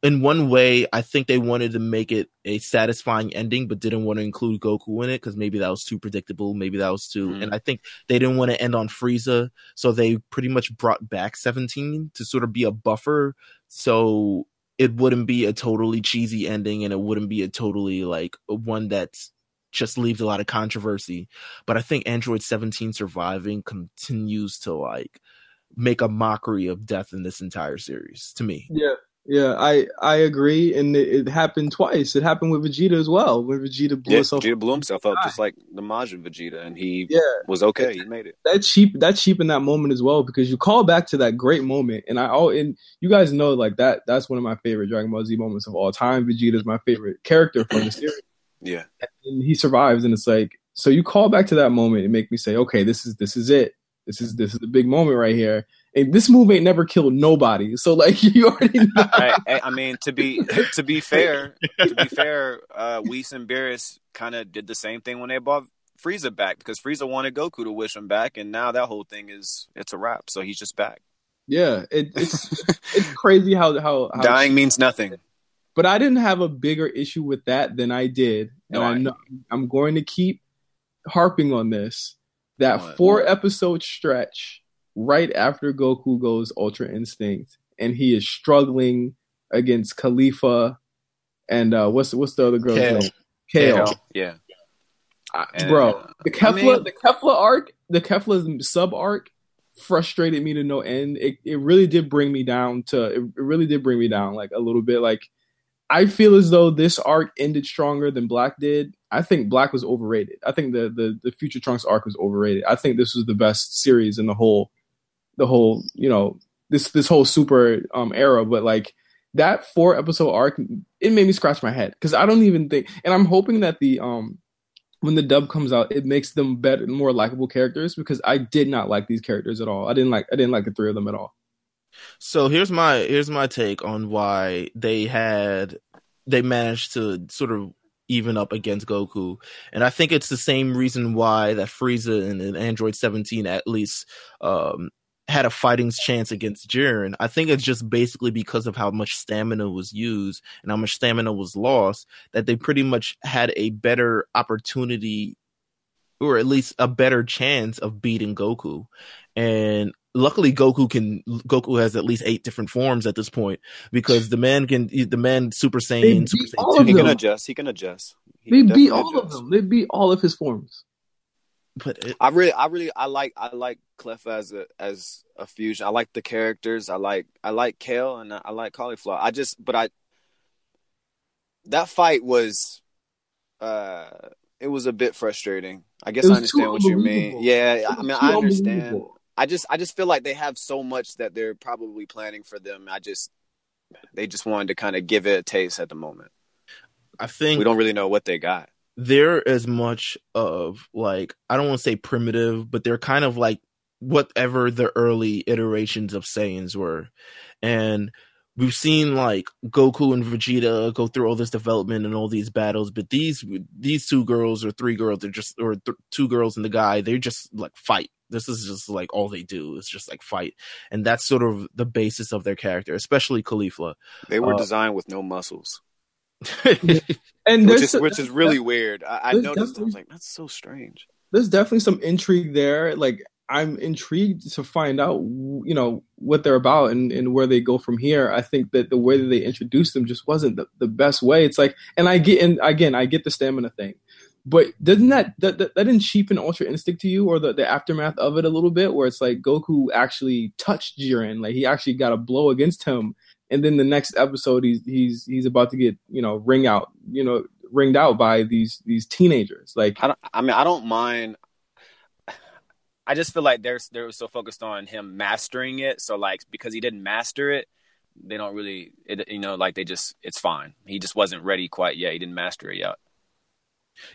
in one way i think they wanted to make it a satisfying ending but didn't want to include goku in it because maybe that was too predictable maybe that was too Mhm. and i think they didn't want to end on frieza so they pretty much brought back 17 to sort of be a buffer so it wouldn't be a totally cheesy ending and it wouldn't be a totally like one that's just leaves a lot of controversy but i think android 17 surviving continues to like make a mockery of death in this entire series to me Yeah, yeah, I I agree, and it, it happened twice. It happened with Vegeta as well. When Vegeta blew Yeah, himself, Vegeta blew himself up just like the Majin Vegeta, and he yeah, was okay. He made it. that cheap that cheapened that moment as well because you call back to that great moment, and I all and you guys know like that. That's one of my favorite Dragon Ball Z moments of all time. Vegeta's my favorite character from the series. Yeah, and he survives and it's like so you call back to that moment and make me say okay this is this is it this is this is the big moment right here and this move ain't never killed nobody so like you already know I, I- mean to be to be fair, to be fair, uh, Whis and Beerus kind of did the same thing when they bought Frieza back because Frieza wanted Goku to wish him back, and now that whole thing is it's a wrap. So he's just back. yeah it, it's it's crazy how how, how Dying means nothing. but i didn't have a bigger issue with that than i did and No, i I- know i'm going to keep harping on this that What? four episode stretch right after goku goes ultra instinct and he is struggling against khalifa and uh what's what's the other girl's Kale. name? Kale, Yeah, I- And, bro uh, the I kefla mean- the kefla arc the kefla sub arc frustrated me to no end. It, it really did bring me down to it really did bring me down like a little bit. Like i feel as though this arc ended stronger than black did. I think black was overrated. I think the the, the future trunks arc was overrated. I think this was the best series in the whole the whole you know this this whole super um era but like that four episode arc it made me scratch my head because i don't even think and i'm hoping that the um when the dub comes out, it makes them better, more likable characters because I did not like these characters at all. I didn't like, I didn't like the three of them at all. So here's my here's my take on why they had they managed to sort of even up against Goku, and I think it's the same reason why that Frieza and, and Android 17 at least um, had a fighting chance against Jiren. I think it's just basically because of how much stamina was used and how much stamina was lost that they pretty much had a better opportunity or at least a better chance of beating Goku. And luckily Goku can Goku has at least eight different forms at this point because the man can the man Super Saiyan, Super Saiyan all 2, of he can adjust. He can adjust. He They beat definitely all of them. They beat all of his forms. But it, I really, I really, I like, I like Kefla as a as a fusion. I like the characters. I like, I like Kale and I like Caulifla. I just, but I, that fight was, uh, it was a bit frustrating. I guess I understand what you mean. Yeah, I mean, I understand. I just, I just feel like they have so much that they're probably planning for them. I just, they just wanted to kind of give it a taste at the moment. I think We don't really know what they got. They're as much of like I don't want to say primitive, but they're kind of like whatever the early iterations of Saiyans were, and we've seen like Goku and Vegeta go through all this development and all these battles, but these these two girls or three girls, they're just or th- two girls and the guy, they just like fight. This is just like all they do is just like fight, and that's sort of the basis of their character, especially Khalifa. They were Uh, designed with no muscles, And which is which is really weird. I, I noticed. I was like, that's so strange. there's definitely some intrigue there. Like I'm intrigued to find out, you know, what they're about and, and where they go from here. I think that the way that they introduced them just wasn't the, the best way. It's like, and I get, and again, I get the stamina thing, but doesn't that that, that, that didn't cheapen Ultra Instinct to you or the, the aftermath of it a little bit, where it's like Goku actually touched Jiren, like he actually got a blow against him, and then the next episode he's he's he's about to get you know ring out, you know, ringed out by these these teenagers, like I don't. I mean, I don't mind. I just feel like they're they were so focused on him mastering it. So like because he didn't master it, they don't really, it, you know, like they just, it's fine. He just wasn't ready quite yet. He didn't master it yet.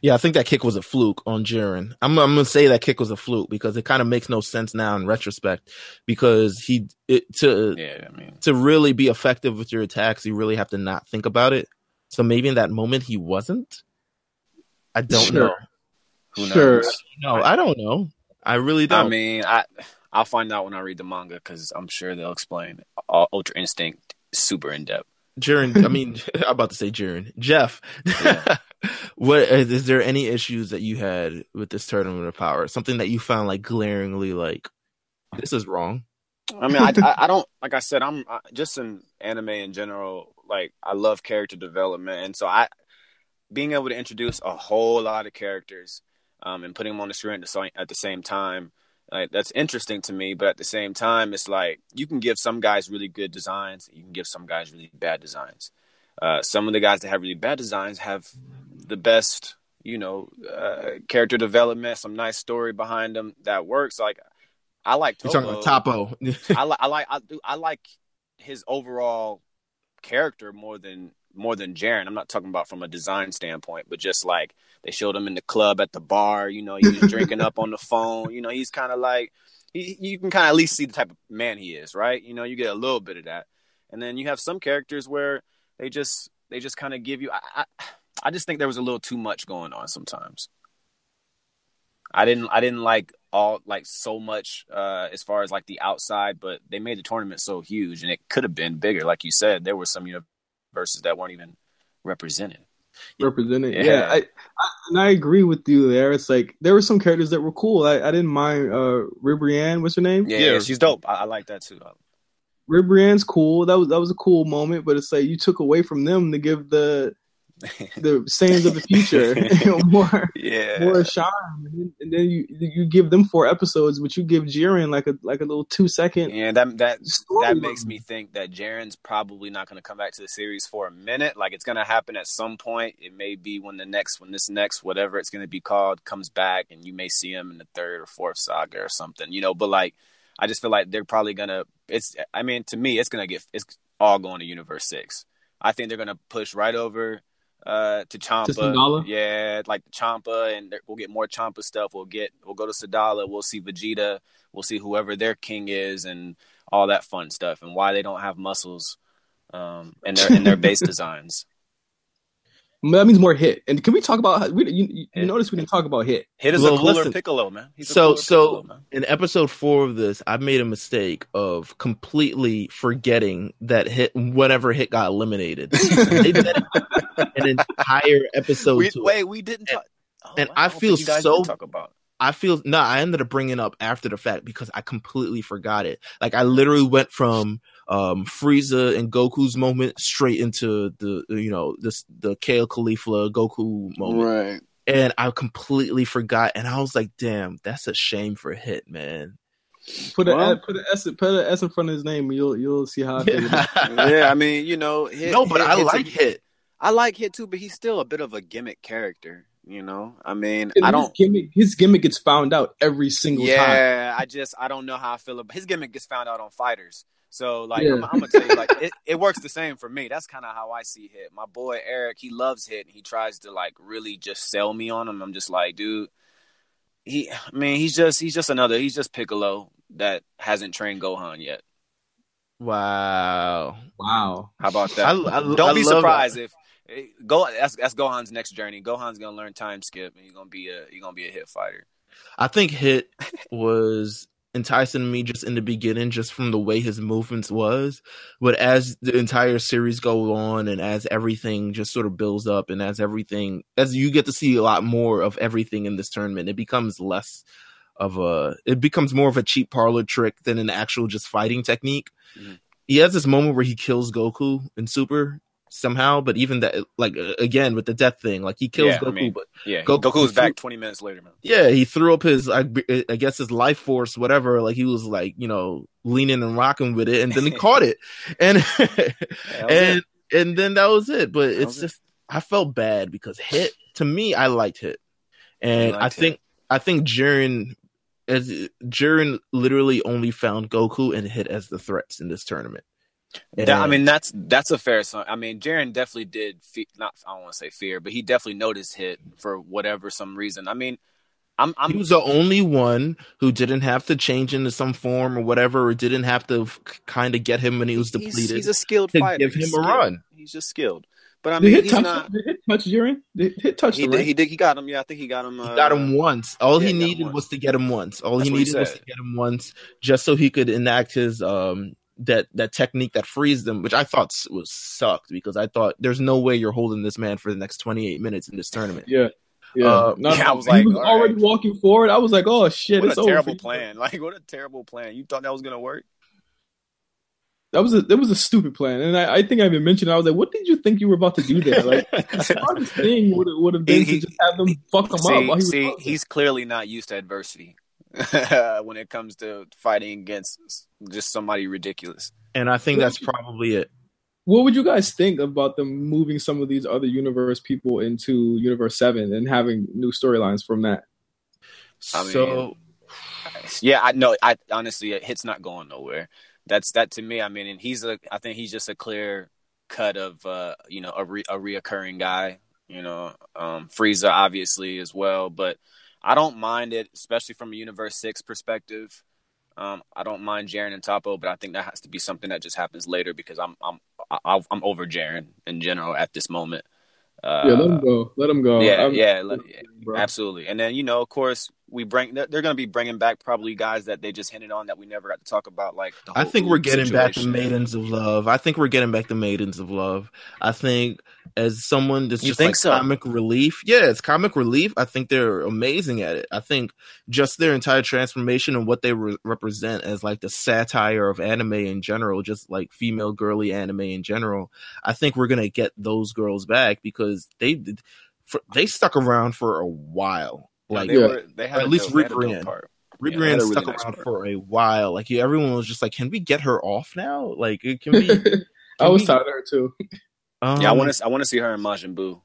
Yeah, I think that kick was a fluke on Jiren. I'm, I'm gonna say that kick was a fluke because it kind of makes no sense now in retrospect. Because he it, to Yeah, I mean, to really be effective with your attacks, you really have to not think about it. So maybe in that moment he wasn't. I don't Sure. know. who Sure. knows? No, I don't know. I really don't. I mean, I I'll find out when I read the manga because I'm sure they'll explain uh, Ultra Instinct super in depth. Jiren, I mean, I'm about to say Jiren. Jeff, Yeah. what is, is there any issues that you had with this tournament of power? Something that you found like glaringly like this is wrong. I mean, I, I, I don't like I said. I'm I, just in anime in general. Like I love character development, and so I being able to introduce a whole lot of characters um, and putting them on the screen at the, at the same time. Like that's interesting to me, but at the same time, it's like you can give some guys really good designs, you can give some guys really bad designs. Uh, some of the guys that have really bad designs have the best, you know, uh, character development, some nice story behind them that works. Like I like You're talking about Toppo. Toppo. I like I like I do I like his overall character more than more than Jiren. I'm not talking about from a design standpoint, but just like they showed him in the club at the bar. You know, he was drinking up on the phone. You know, he's kind of like he, you can kind of at least see the type of man he is, right? You know, you get a little bit of that, and then you have some characters where they just they just kind of give you. I, I I just think there was a little too much going on sometimes. I didn't I didn't like all like so much uh as far as like the outside, but they made the tournament so huge and it could have been bigger. Like you said, there were some universes that weren't even represented. represented. Yeah, Yeah. I, I and I agree with you there. It's like there were some characters that were cool. I, I didn't mind uh Ribrianne, what's her name? Yeah, Yeah. she's dope. I, I like that too. Ribrianne's cool. That was that was a cool moment, but it's like you took away from them to give the the Saiyans of the future more yeah. more shine, and then, and then you you give them four episodes, but you give Jiren like a like a little two second. Yeah, that that that makes me think that Jiren's probably not going to come back to the series for a minute. Like it's going to happen at some point. It may be when the next, when this next, whatever it's going to be called, comes back, and you may see him in the third or fourth saga or something. You know, but like, I just feel like they're probably going to. It's. I mean, to me, it's going to get. It's all going to Universe Six. I think they're going to push right over uh to Champa. Yeah, like the Champa, and we'll get more Champa stuff. We'll get. We'll go to Sadala. We'll see Vegeta. We'll see whoever their king is, and all that fun stuff, and why they don't have muscles, um, and their and their base designs. That means more hit. And can we talk about? how- We, you, you, you notice we didn't talk about hit. Hit is Well, a cooler listen. Piccolo, man. He's a So cooler so Piccolo, man. in episode four of this, I made a mistake of completely forgetting that hit Whatever hit got eliminated. they did an entire episode We, to it. wait, we didn't talk. Oh, and wow, I don't feel think you guys so- talk about. I feel no, I ended up bringing it up after the fact because I completely forgot it. Like I literally went from um Frieza and Goku's moment straight into the you know this the Kale Khalifa Goku moment, Right. and I completely forgot. And I was like, damn, that's a shame for Hit, man. Put a Well- put a S put a S in front of his name, and you'll you'll see how I feel. about it. yeah, I mean, you know, hit, no, but Hit- I Hit's a- like Hit. I like Hit too, but he's still a bit of a gimmick character. You know, I mean, And I don't. Gimmick, his gimmick gets found out every single time. Yeah, I just I don't know how I feel about his gimmick gets found out on fighters. So like Yeah. I'm, I'm gonna tell you like it, it works the same for me. That's kind of how I see Hit. My boy Eric, he loves Hit. And he tries to like really just sell me on him. I'm just like, dude, he. I mean, he's just he's just another. He's just Piccolo that hasn't trained Gohan yet. Wow. Wow. How about that? I, I, don't I be love surprised if eh, go. That's that's Gohan's next journey. Gohan's gonna learn time skip, and he's gonna be a he's gonna be a hit fighter. I think Hit was enticing me just in the beginning, just from the way his movements was. But as the entire series go on, and as everything just sort of builds up, and as everything, as you get to see a lot more of everything in this tournament, it becomes less of a, it becomes more of a cheap parlor trick than an actual just fighting technique. Mhm. He has this moment where he kills Goku in Super somehow, but even that, like again with the death thing, like he kills Yeah, I Goku, mean- but Yeah, Goku- Goku was back 20 minutes later, man. yeah, he threw up his, I, I guess his life force, whatever. Like he was like, you know, leaning and rocking with it, and then he caught it, and That and it. and then that was it. But it's was it. just, I felt bad because hit to me, I liked hit, and You I liked think I think Jiren, as Jiren literally only found Goku and hit as the threats in this tournament. That, I mean, that's that's a fair. Song. I mean, Jiren definitely did. Fe- not I don't want to say fear, but he definitely noticed hit for whatever some reason. I mean, I'm, I'm, he was the only one who didn't have to change into some form or whatever, or didn't have to f- kind of get him when he was depleted. He's, he's a skilled to fighter. give him He's a skilled. run. He's just skilled. But I Did mean, hit he's touch? not. Did hit touch Jiren? Did hit touch He him, did. right? He did. He got him. Yeah, I think he got him. Uh, He got him once. All yeah, he he got him needed was to get him once. All That's he what he needed was to get him once, just so he could enact his um that that technique that frees them, which I thought was sucked because I thought there's no way you're holding this man for the next 28 minutes in this tournament. Yeah. Yeah. Uh, No, yeah, I was he like, was already right. walking forward. I was like, oh shit, What it's a terrible plan! Like, what a terrible plan! You thought that was gonna work? That was a that was a stupid plan, and I, I think I even mentioned. I was like, "What did you think you were about to do there?" Like, the smartest thing would would have been He- to just have them fuck him up. see, While he was see, he's clearly not used to adversity when it comes to fighting against just somebody ridiculous. And I think that's probably it. What would you guys think about them moving some of these other universe people into Universe Seven and having new storylines from that? I mean, so Yeah, I know. I honestly, hit's not going nowhere. That's that to me. I mean, and he's a. I think he's just a clear cut of uh, you know a re, a reoccurring guy. You know, um, Frieza obviously as well, but I don't mind it, especially from a Universe Six perspective. Um, I don't mind Jiren and Toppo, but I think that has to be something that just happens later because I'm I'm I, I'm over Jiren in general at this moment. Uh, yeah, let him go. Let him go. yeah, I'm- yeah, let- bro. Absolutely. And then, you know, of course, we bring they're, going to be bringing back probably guys that they just hinted on that we never got to talk about like the I think we're getting back the maidens of love. I think we're getting back the maidens of love. I think as someone that's You just think like so? comic relief, yeah, it's comic relief. I think they're amazing at it. I think just their entire transformation and what they re- represent as like the satire of anime in general, just like female girly anime in general. I think we're gonna get those girls back because they for, they stuck around for a while. Like they Yeah. were they had Or at least dope- they had a dope Ribrianne. part. Rick Yeah, they had really stuck nice around part. for a while. Like yeah, everyone was just like, "Can we get her off now? Like, it can we?" I was we- tired of her too. Um, yeah, I want to I want to see her in Majin Buu.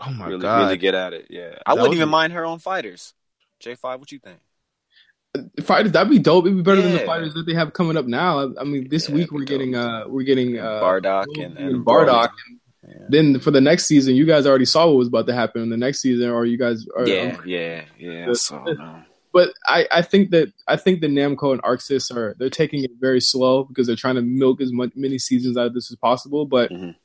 Oh my really, god! really get at it. Yeah, I That wouldn't even be- mind her on Fighters. J five, what you think? Fighters, that'd be dope. It'd be better than the fighters that they have coming up now. I, I mean, this Yeah, week we're getting uh we're getting uh Bardock Loki and, and Bardock. Yeah. Then for the next season, you guys already saw what was about to happen in the next season, or you guys are. Yeah, yeah, yeah. So but I, I think that I think that Namco and ArcSys are they're taking it very slow because they're trying to milk as much, many seasons out of this as possible. But Mhm.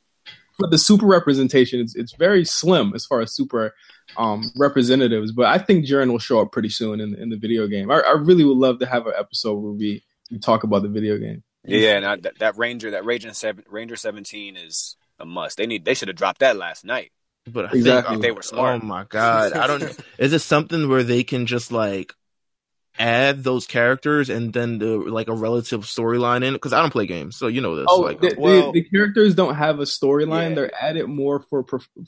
for the super representation, it's it's very slim as far as super um, representatives. But I think Jiren will show up pretty soon in in the video game. I, I really would love to have an episode where we, we talk about the video game. Yeah, yeah, and I, that, that Ranger, that Ranger seven, Ranger seventeen is a must. They need, they should have dropped that last night. But I Exactly. think If they were smart. Oh my god! I don't. Is it something where they can just like add those characters and then the like a relative storyline in? Because I don't play games, so you know this. Oh, like, the, well- the, the characters don't have a storyline. Yeah. They're added more for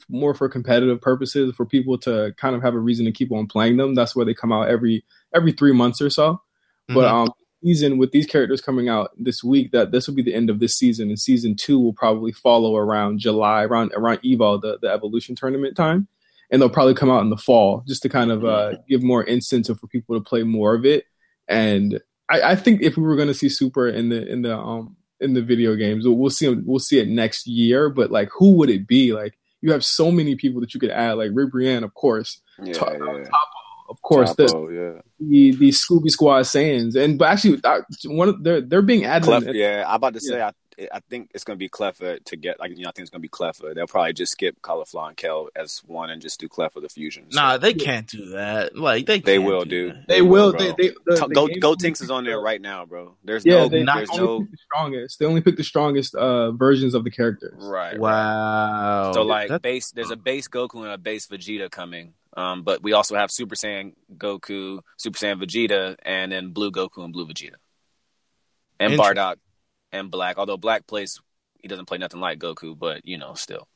more for competitive purposes for people to kind of have a reason to keep on playing them. That's where they come out every every three months or so. But Mhm. um, season with these characters coming out this week, that this will be the end of this season, and season two will probably follow around July, around around Evo, the the evolution tournament time, and they'll probably come out in the fall just to kind of uh, give more incentive for people to play more of it. And I, I think if we were going to see Super in the in the um in the video games, we'll, see we'll see it next year. But like, who would it be? Like, you have so many people that you could add, like Ribrianne, of course, Yeah, Top- yeah. Of course, the, yeah. the the Scooby Squad Saiyans, and but actually, uh, one of they're they're being added. Kefla, yeah, I'm about to say I I think it's gonna be Kefla to get like you know I think it's gonna be Kefla. They'll probably just skip Caulifla and Kel as one and just do Kefla the fusion. So nah, they can't do that. Like they, they will, do that. They will. bro. They, they, the, T- the Go Gotenks is on there right now, bro. There's Yeah, no they, they there's only no pick the strongest. They only pick the strongest uh, versions of the characters. right. right. Wow. So like That- base, there's a base Goku and a base Vegeta coming. Um, but we also have Super Saiyan Goku, Super Saiyan Vegeta, and then Blue Goku and Blue Vegeta, and. Bardock and Black. Although Black plays, he doesn't play nothing like Goku, but you know, still.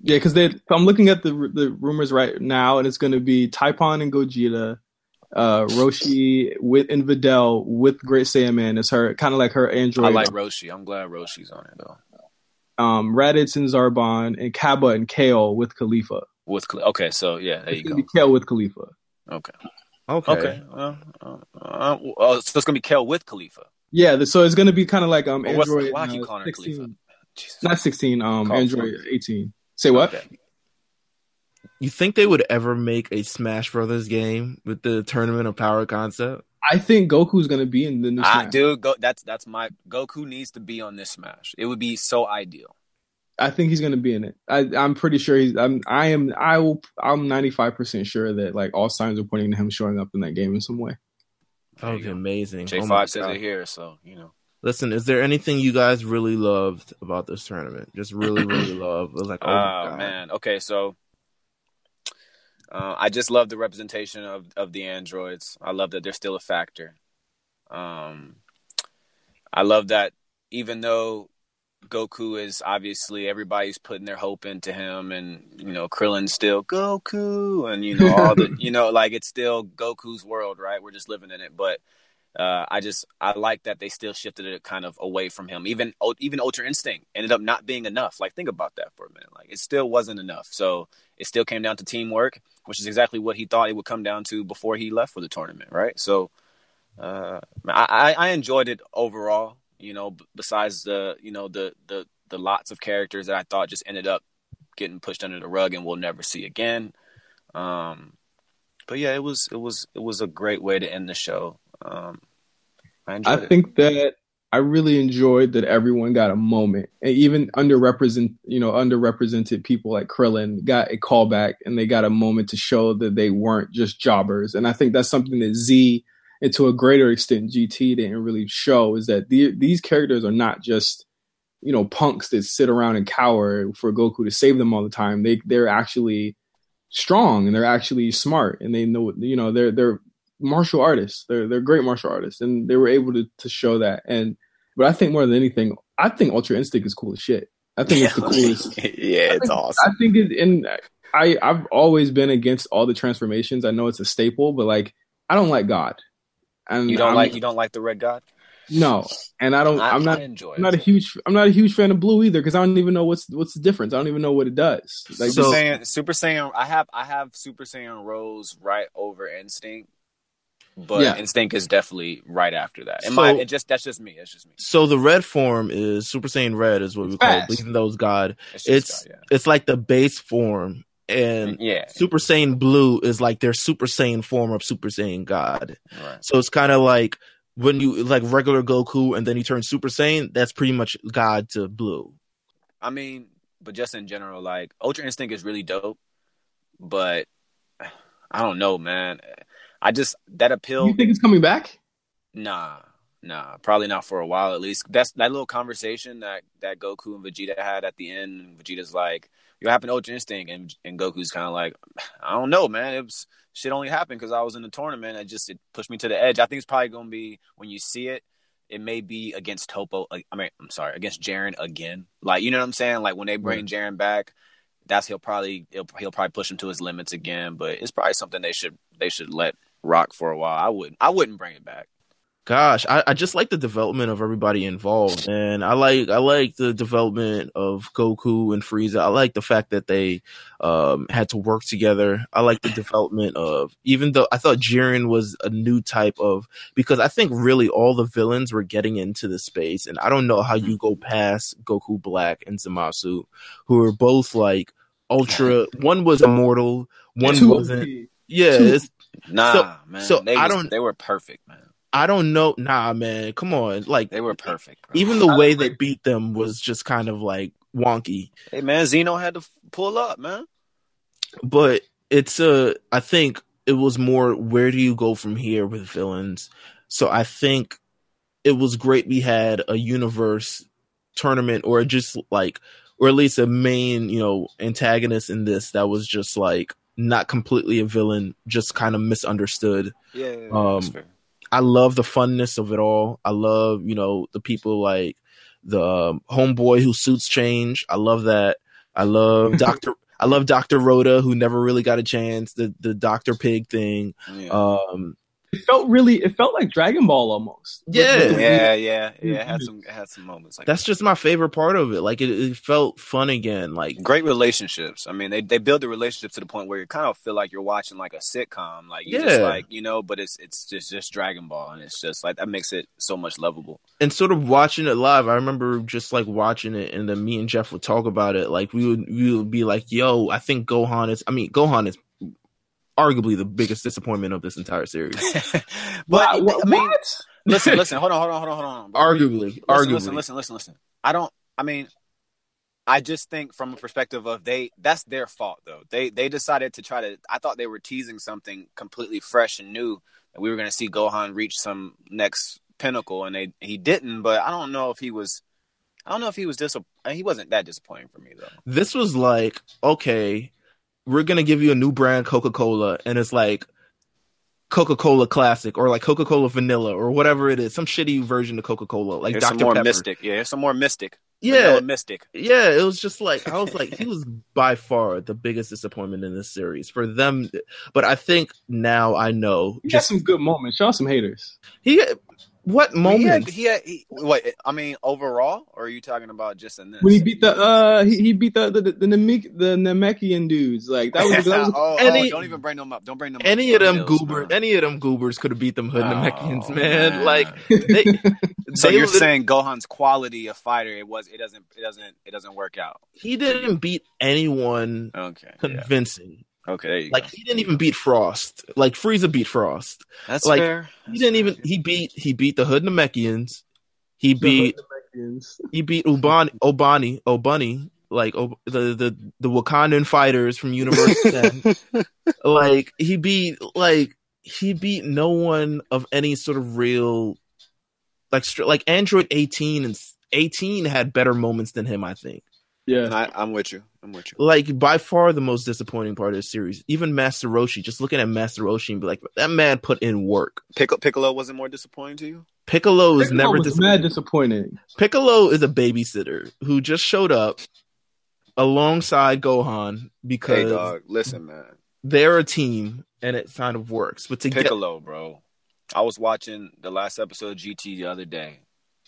Yeah, because they. I'm looking at the the rumors right now, and it's going to be Taipon and Gogeta, uh, Roshi with and Videl with Great Saiyaman It's her kind of like her android. I like Roshi. I'm glad Roshi's on it though. um, Raditz and Zarbon and Cabba and Kale with Khalifa. With Khal- okay, so yeah, there It's you gonna go. be Kale with Khalifa. Okay, okay. okay. Uh, uh, uh, uh, so it's gonna be Kel with Khalifa. Yeah, the, so it's gonna be kind of like um But what's- Android why I keep uh, calling her Khalifa? 16, Jesus. not 16, um Call Android for 18. Say what? Okay. You think they would ever make a Smash Brothers game with the Tournament of Power concept? I think Goku's gonna be in the new Ah, Smash. dude, go, that's that's my Goku needs to be on this Smash. It would be so ideal. I think he's gonna be in it. I, I'm pretty sure he's. I'm. I am. I will. I'm 95 percent sure that like all signs are pointing to him showing up in that game in some way. That would be amazing. J Oh Five my says it here, so you know. Listen, is there anything you guys really loved about this tournament? Just really, really love. It was like, oh, Oh, man. Okay, so uh, I just love the representation of of the androids. I love that they're still a factor. Um, I love that even though Goku is obviously everybody's putting their hope into him, and you know Krillin's still Goku, and you know all the you know like it's still Goku's world, right? We're just living in it, but. Uh, I just I like that they still shifted it kind of away from him. Even even Ultra Instinct ended up not being enough. Like think about that for a minute. Like it still wasn't enough. So it still came down to teamwork, which is exactly what he thought it would come down to before he left for the tournament, right? So uh, I, I I enjoyed it overall. You know, b- besides the you know the the the lots of characters that I thought just ended up getting pushed under the rug and we'll never see again. Um, but yeah, it was it was it was a great way to end the show. Um, I enjoyed I think that I really enjoyed that everyone got a moment, and even underrepresented, you know, underrepresented people like Krillin got a callback, and they got a moment to show that they weren't just jobbers. And I think that's something that Z, and to a greater extent GT, didn't really show is that the, these characters are not just, you know, punks that sit around and cower for Goku to save them all the time. They they're actually strong and they're actually smart, and they know, you know, they're they're martial artists. They're they're great martial artists, and they were able to to show that. And but I think more than anything, I think Ultra Instinct is cool as shit. I think it's the coolest. yeah, it's awesome. I think it, and I I've always been against all the transformations. I know it's a staple, but like I don't like God. And You don't I'm- like you don't like the Red God? no, and I don't. I, I'm not. I enjoy I'm not a huge. I'm not a huge fan of Blue either because I don't even know what's what's the difference. I don't even know what it does. Like Super So- Saiyan, Super Saiyan. I have I have Super Saiyan Rose right over Instinct, but Yeah. Instinct is definitely right after that. In So- my, it just that's just me. It's just me. So the red form is Super Saiyan Red, is what we call it, even though it's God. It's just It's God, it's like the base form, and yeah, yeah, Super Saiyan Blue is like their Super Saiyan form of Super Saiyan God. right. So it's kind of like when you like regular Goku, and then you turn Super Saiyan. That's pretty much God to Blue. I mean, but just in general, like Ultra Instinct is really dope, but I don't know, man. I just that appeal. you think it's coming back? Nah, nah, probably not for a while at least. That's that little conversation that that Goku and Vegeta had at the end. And Vegeta's like, "You happen to Ultra Instinct," and and Goku's kind of like, "I don't know, man. It was shit only happened because I was in the tournament. It just it pushed me to the edge. I think it's probably gonna be when you see it." It may be against Toppo. I mean, I'm sorry, against Jiren again. Like, you know what I'm saying? Like when they bring Jiren back, that's he'll probably he'll, he'll probably push him to his limits again. But it's probably something they should they should let rock for a while. I wouldn't I wouldn't bring it back. Gosh, I, I just like the development of everybody involved, and I like I like the development of Goku and Frieza. I like the fact that they um, had to work together. I like the development of even though I thought Jiren was a new type of because I think really all the villains were getting into the space, and I don't know how you go past Goku Black and Zamasu, who are both like ultra. One was immortal, one wasn't. Yeah, it's Nah, So- man. so they I don't- They were perfect, man. I don't know. Nah, man, come on, like They were perfect. Bro. even the I way they beat them was just kind of like wonky hey, man, Zeno had to pull up, man. but it's a i think it was more where do you go from here with villains so i think it was great we had a universe tournament or just like or at least a main you know antagonist in this that was just like not completely a villain just kind of misunderstood Yeah, yeah, Um, that's fair. I love the funness of it all. I love, you know, the people like the um, homeboy who suits change. I love that. I love Doctor. I love Doctor Rhoda who never really got a chance. The the Doctor Pig thing. Yeah. Um, it felt really, it felt like Dragon Ball almost. Yeah. With- with the- Yeah, yeah, yeah. It had some, it had some moments like That's just my favorite part of it. Like it, it felt fun again. Like great relationships. I mean, they they build the relationship to the point where you kind of feel like you're watching like a sitcom. Like you just Yeah. like you know, but it's it's just just Dragon Ball, and it's just like that makes it so much lovable. and sort of watching it live. I remember just like watching it, and then me and Jeff would talk about it. Like we would we would be like, "Yo, I think Gohan is. I mean, Gohan is arguably the biggest disappointment of this entire series. but What- I mean, what? listen, listen, hold on, hold on, hold on, hold on. arguably, listen, arguably. listen, listen, listen, listen. I don't. I mean, I just think from a perspective of they. That's their fault, though. They they decided to try to. I thought they were teasing something completely fresh and new, and we were going to see Gohan reach some next pinnacle, and they he didn't. But I don't know if he was. I don't know if he was dis. He wasn't that disappointing for me though. This was like, okay, we're gonna give you a new brand Coca Cola, and it's like Coca Cola Classic or like Coca Cola Vanilla or whatever it is, some shitty version of Coca Cola, like Dr some more Pepper. mystic. Yeah, some more mystic. Yeah, Vanilla mystic. yeah, it was just like I was like he was by far the biggest disappointment in this series for them. But I think now I know You got just some good moments. Y'all some haters. he what He had, moment he had he, what? I mean, overall, or are you talking about just in this? When he beat the uh he, he beat the the the, the, Namek, the Namekian dudes. Like that was, that was oh, any- oh, don't even bring them up. Don't bring them any up. of them Bills, goober any of them goobers could have beat them hood Oh, Namekians, man. man. Like they, So they you're lit- saying Gohan's quality of fighter it was it doesn't it doesn't it doesn't work out. he didn't beat anyone Okay. Yeah. Convincing. Okay, there you Like go. he didn't even beat Frost. Like Frieza beat Frost. That's like, fair. He didn't even he beat he beat the hood Namekians. He beat Namekians. he beat Ubani Obani Obani like Ob- the the the Wakandan fighters from Universe 10. like he beat like he beat no one of any sort of real like str- like Android 18 and 18 had better moments than him I think. Yeah. I, I'm with you. I'm with you. Like by far the most disappointing part of the series. Even Master Roshi, just looking at Master Roshi and be like, that man put in work. Piccolo, Piccolo wasn't more disappointing to you. Piccolo is Piccolo never was dis- mad disappointing. Piccolo is a babysitter who just showed up alongside Gohan because Hey dog, listen man. they're a team and it kind of works. But to get Piccolo, bro. I was watching the last episode of GT the other day,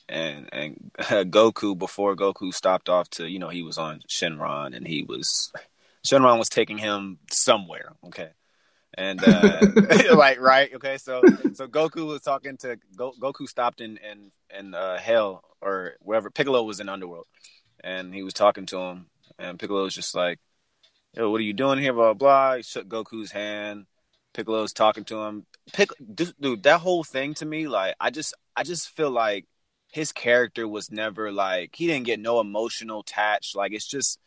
and and Goku before Goku stopped off to you know he was on Shenron and he was Shenron was taking him somewhere, okay, and uh, like right, okay, so so Goku was talking to Go, Goku stopped in in in uh, hell or wherever Piccolo was in Underworld, and he was talking to him, and Piccolo was just like, "Yo, what are you doing here?" Blah blah. He shook Goku's hand. Piccolo's talking to him. Pic, dude, dude, that whole thing to me, like, I just, I just feel like his character was never like he didn't get no emotional attach. Like, it's just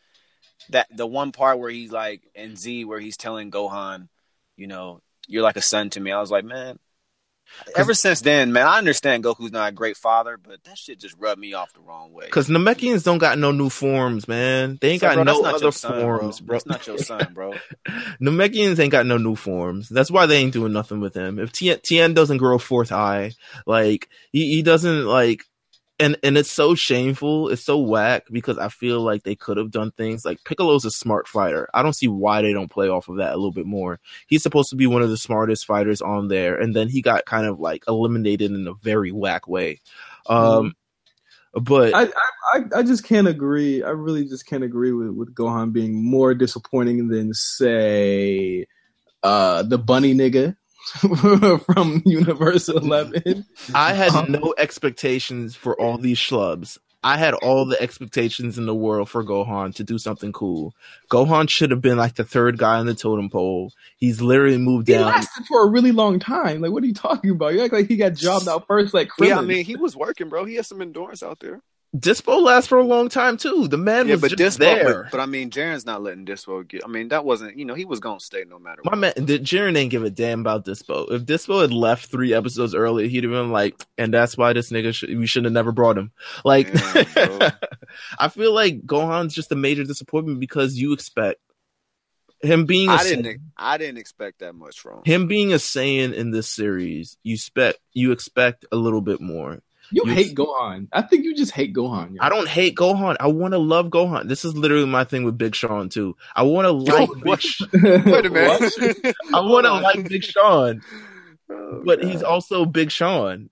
that the one part where he's like in Z, where he's telling Gohan, you know, you're like a son to me. I was like, man. Ever since then, man, I understand Goku's not a great father, but that shit just rubbed me off the wrong way. because Namekians don't got no new forms, man. They ain't So, got bro, no other son, forms, bro. That's not your son, bro. Namekians ain't got no new forms. That's why they ain't doing nothing with him. If Tien, Tien doesn't grow a fourth eye, like he, he doesn't like, and and it's so shameful. It's so whack because I feel like they could have done things like Piccolo's a smart fighter. I don't see why they don't play off of that a little bit more. He's supposed to be one of the smartest fighters on there, and then he got kind of like eliminated in a very whack way. Um, but I, I I I just can't agree. I really just can't agree with with Gohan being more disappointing than say uh the bunny nigga from Universe Eleven. I had Um, no expectations for all these schlubs. I had all the expectations in the world for Gohan to do something cool. Gohan should have been like the third guy on the totem pole. He's literally moved He down. He lasted for a really long time. Like, what are you talking about? You act like he got jobbed out first, like Krillin. Yeah, I mean, he was working, bro. He has some endurance out there. Dyspo lasts for a long time too. The man yeah, was but just Dyspo, there. but, but I mean, Jiren's not letting Dyspo get. I mean, that wasn't. You know, he was gonna stay no matter My what. man, the Jiren didn't give a damn about Dyspo. If Dyspo had left three episodes earlier, he'd have been like, and that's why this nigga, sh- we shouldn't have never brought him. Like, Damn. I feel like Gohan's just a major disappointment because you expect him being a I didn't. I didn't expect that much from him. him being a Saiyan in this series. You expect you expect a little bit more. You you- hate Gohan. I think you just hate Gohan. yo. I don't hate Gohan. I want to love Gohan. This is literally my thing with Big Sean too. I want to like Big what? Sh- Wait a minute. I want to like Big Sean. Oh, but God. he's also Big Sean,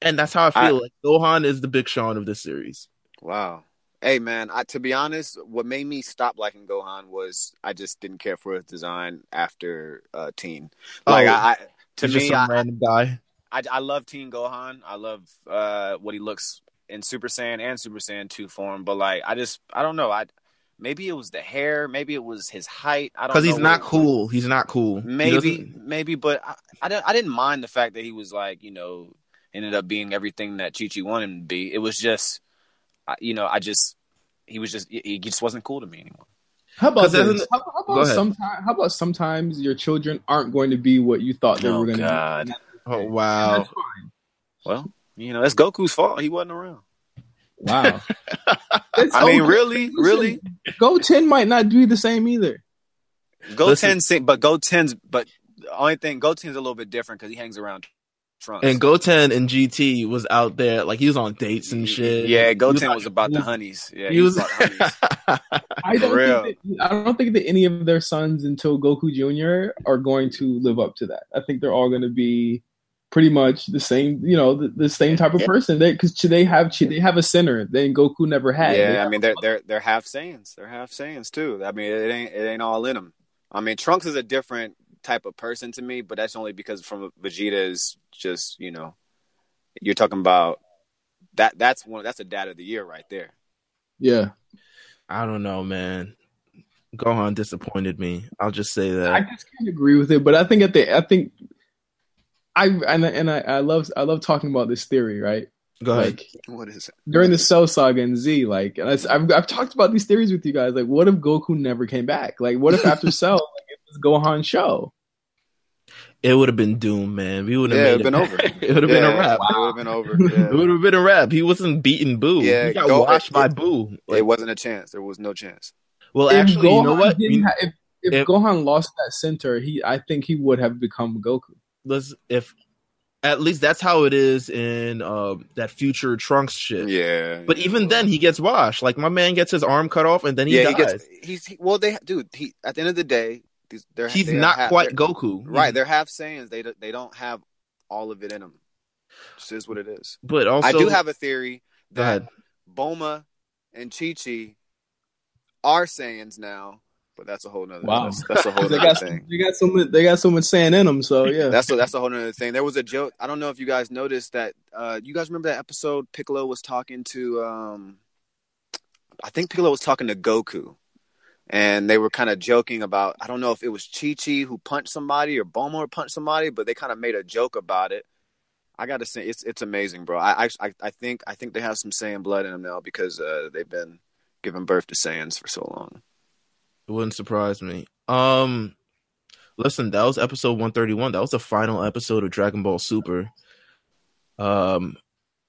and that's how I feel. I- like Gohan is the Big Sean of this series. wow. Hey man, I, to be honest, what made me stop liking Gohan was I just didn't care for his design after uh, Teen. Like Oh, I, I to He's just me, some I, random guy. I I love Teen Gohan. I love uh what he looks in Super Saiyan and Super Saiyan 2 form, but like I just I don't know. I maybe it was the hair, maybe it was his height. I don't know. Because he's not it was. cool. He's not cool. Maybe maybe but I I didn't, I didn't mind the fact that he was like, you know, ended up being everything that Chi Chi wanted him to be. It was just you know, I just he was just he just wasn't cool to me anymore. How about 'Cause this? How, how about ahead. sometimes? How about sometimes your children aren't going to be what you thought they Oh, were going to be? Oh wow. That's fine. Well, you know, that's Goku's fault. He wasn't around. Wow. I mean, okay. really, Listen, really, Goten might not be the same either. Go Listen- ten, but Gotens, but the only thing Goten's a little bit different because he hangs around Trunks. And Goten and GT was out there like he was on dates and shit. Yeah, He Go was ten like- was about the honeys. Yeah, He was. about honeys. I don't real. think that, I don't think that any of their sons until Goku Jr. are going to live up to that. I think they're all going to be pretty much the same, you know, the, the same type of Yeah. person. They because they have they have a center. Then Goku never had. Yeah, I mean they're they're they're half Saiyans. They're half Saiyans too. I mean it ain't it ain't all in them. I mean Trunks is a different type of person to me, but that's only because from Vegeta is just you know you're talking about that that's one that's a dad of the year right there. yeah. I don't know, man. Gohan disappointed me. I'll just say that. I just can't agree with it, but I think at the I think I and I- and I, I love I love talking about this theory, right? Go ahead. Like What is it? during the Cell Saga and Z, like and I, have I've talked about these theories with you guys. Like, what if Goku never came back? Like, what if after Cell, like, it was Gohan show? It would have been doomed, man. We would have Yeah, made it'd been over. it would have been a wrap. It would have been over. It would have been a wrap. He wasn't beating Boo. Yeah, he got go- washed it- by Boo. Like, it wasn't a chance. There was no chance. well, If actually, you know what? ha- if if, if- Gohan lost that center, he I think he would have become Goku. Let's if at least that's how it is in um, that future Trunks shit. Yeah. But even then, he gets washed. Like my man gets his arm cut off, and then he yeah, dies. he gets. He's he, well. They dude. He at the end of the day, these, they're He's they're not half- quite Goku, Right, they're half Saiyans. They don't- they don't have all of it in them. Just is what it is. But also, I do have a theory that. Bulma and Chi Chi are Saiyans now, but that's a whole nother. Wow. That's, that's a whole they got thing. some, they got so much they got so much sand in them. So yeah, That's a, that's a whole nother thing. There was a joke. I don't know if you guys noticed that. Uh, you guys remember that episode? Piccolo was talking to. Um, I think Piccolo was talking to Goku, and they were kind of joking about. I don't know if it was Chi Chi who punched somebody or Bulma who punched somebody, but they kind of made a joke about it. I gotta say, it's it's amazing, bro. I I I think I think they have some Saiyan blood in them now because uh, they've been giving birth to Saiyans for so long. It wouldn't surprise me. Um, listen, that was episode one thirty one. That was the final episode of Dragon Ball Super. Um,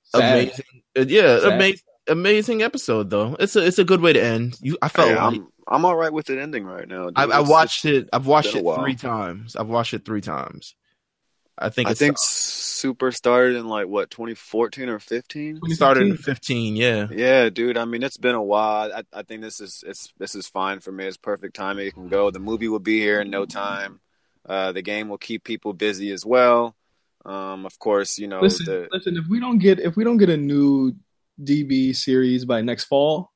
Sad. amazing. uh, Yeah, Sad. amazing. Amazing episode though. It's a it's a good way to end. You, I felt Hey, like I'm I'm all right with it ending right now. dude. I, I watched it. I've watched it three times. I've watched it three times. I think I think Super started in like what 2014 or 15. it started in fifteen. Yeah, Yeah, dude. I mean, it's been a while. I, I think this is it's this is fine for me. It's perfect timing. It can go. The movie will be here in no time. Uh, the game will keep people busy as well. Um, of course, you know listen, the listen. If we don't get if we don't get a new DB series by next fall,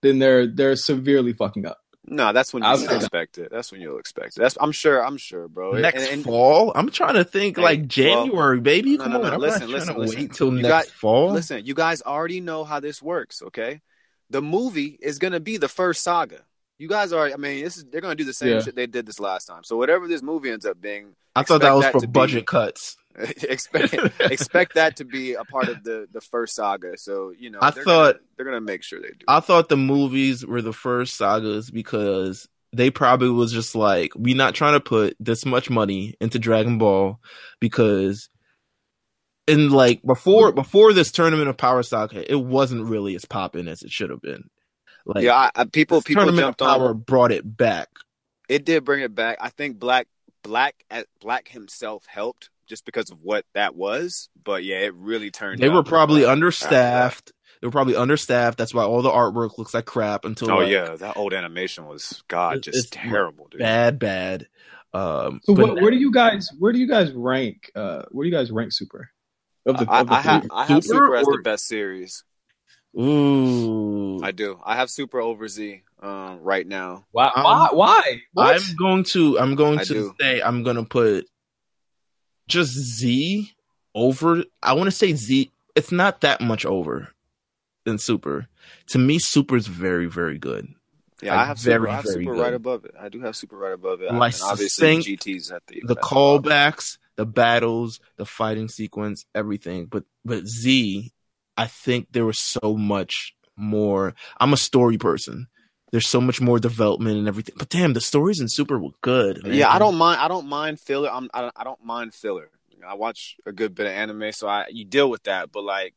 then they're they're severely fucking up. No. That's when you I'll should say that. expect it. That's when you'll expect it. That's I'm sure. I'm sure, bro. And- next and- fall. I'm trying to think like well, January, baby. no, Come no, on, no, I'm listen, listen, to listen. wait till You next got- fall. Listen, you guys already know how this works, okay? The movie is gonna be the first saga. You guys are. I mean, this is they're gonna do the same Yeah. shit they did this last time. So whatever this movie ends up being, I thought that was that for to be- budget cuts. expect expect that to be a part of the the first saga. So you know, I they're thought- gonna, they're gonna make sure they do. I thought the movies were the first sagas because they probably was just like, we not trying to put this much money into Dragon Ball because in like before before this tournament of Power Saga, it wasn't really as popping as it should have been. Like yeah, I, I, people people tournament jumped of Power on. brought it back. It did bring it back. I think Black Black at Black himself helped just because of what that was. But yeah, it really turned. They were probably after understaffed. They were probably understaffed. That's why all the artwork looks like crap. Until Oh like, yeah, that old animation was God, It- just terrible, dude. bad, bad. Um, So but what, where do you guys where do you guys rank uh where do you guys rank Super? Of the, I, of the I have? I have Super Super as or- the best series. ooh, I do. I have Super over Z um, right now. Why why why? What? I'm going to I'm going I to do. say I'm going to put just Z over. I want to say Z. It's not that much over than Super. To me, Super is very very good. Yeah, Like, I have Super. I have very Super good. right above it. I do have Super right above it. Like, and obviously succinct, GT's at the The callbacks, the battles, the fighting sequence, everything. But but Z, I think there was so much more. I'm a story person. There's so much more development and everything. But damn, the stories in Super were good. man. Yeah, I don't mind. I don't mind filler. I'm, I don't. I don't mind filler. I watch a good bit of anime, so I you deal with that. But like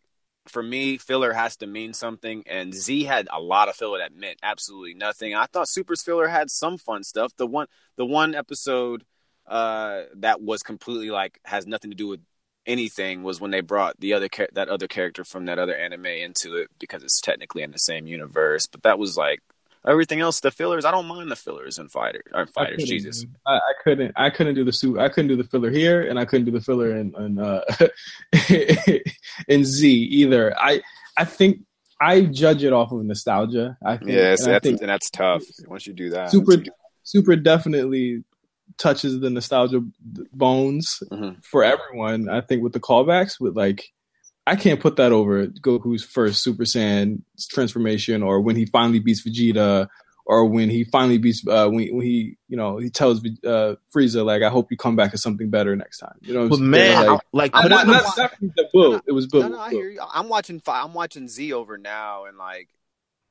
for me, filler has to mean something, and Z had a lot of filler that meant absolutely nothing. I thought Super's filler had some fun stuff. The one, the one episode uh that was completely like has nothing to do with anything was when they brought the other that other character from that other anime into it because it's technically in the same universe. But that was like everything else. The fillers, I don't mind the fillers and fighters. or I fighters. couldn't, Jesus. I, I couldn't. I couldn't do the suit. I couldn't do the filler here, and I couldn't do the filler in in, uh, in Z either. I I think I judge it off of nostalgia. I think, Yes, and I that's think and that's tough once you do that. super super definitely touches the nostalgia bones Mhm. for everyone. I think with the callbacks, with like. I can't put that over Goku's first Super Saiyan transformation, or when he finally beats Vegeta, or when he finally beats uh, when when he you know he tells uh, Frieza like I hope you come back as something better next time. You know, But they're man, like, like I'm not, it- not- not, not Frieza, Boo. It was Boo. No, no, I hear you. I'm watching. I'm watching Z over now, and like,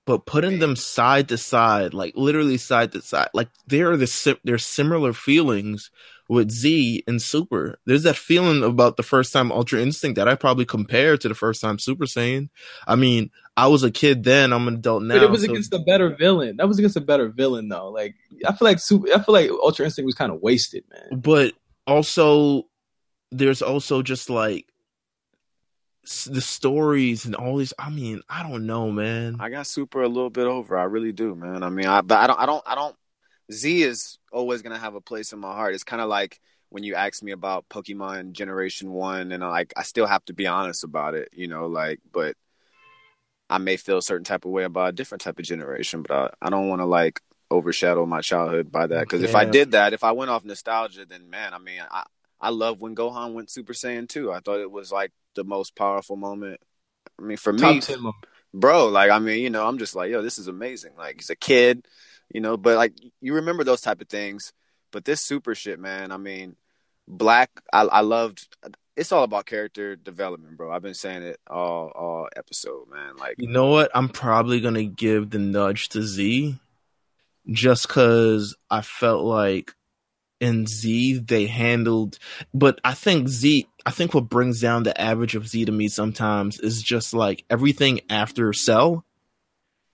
but putting them side to side, like literally side to side, like there are the sim- there's similar feelings with Z and Super. There's that feeling about the first time Ultra Instinct that I probably compare to the first time Super Saiyan. I mean, I was a kid then. I'm an adult now. But it was so- against a better villain. That was against a better villain though. Like I feel like Super, I feel like Ultra Instinct was kind of wasted, man. but also there's also just like the stories and all these. I mean, I don't know, man. I got Super a little bit over. I really do, man. I mean, I but I don't. I don't. I don't. Z is always gonna have a place in my heart. It's kind of like when you ask me about Pokemon Generation One, and I, like I still have to be honest about it, you know. Like, but I may feel a certain type of way about a different type of generation, but I, I don't want to like overshadow my childhood by that. Because if I did that, if I went off nostalgia, then man, I mean, I I love when Gohan went Super Saiyan 2. I thought it was like the most powerful moment. I mean, for Top me, bro, like I mean, you know, I'm just like, yo, this is amazing. Like he's a kid, you know, but like you remember those type of things. But this super shit, man, I mean, Black, I, I loved. It's all about character development, bro. I've been saying it all all episode, man. Like You know what? I'm probably gonna give the nudge to Z, just because I felt like in Z they handled. But I think Z, I think what brings down the average of Z to me sometimes is just like everything after Cell,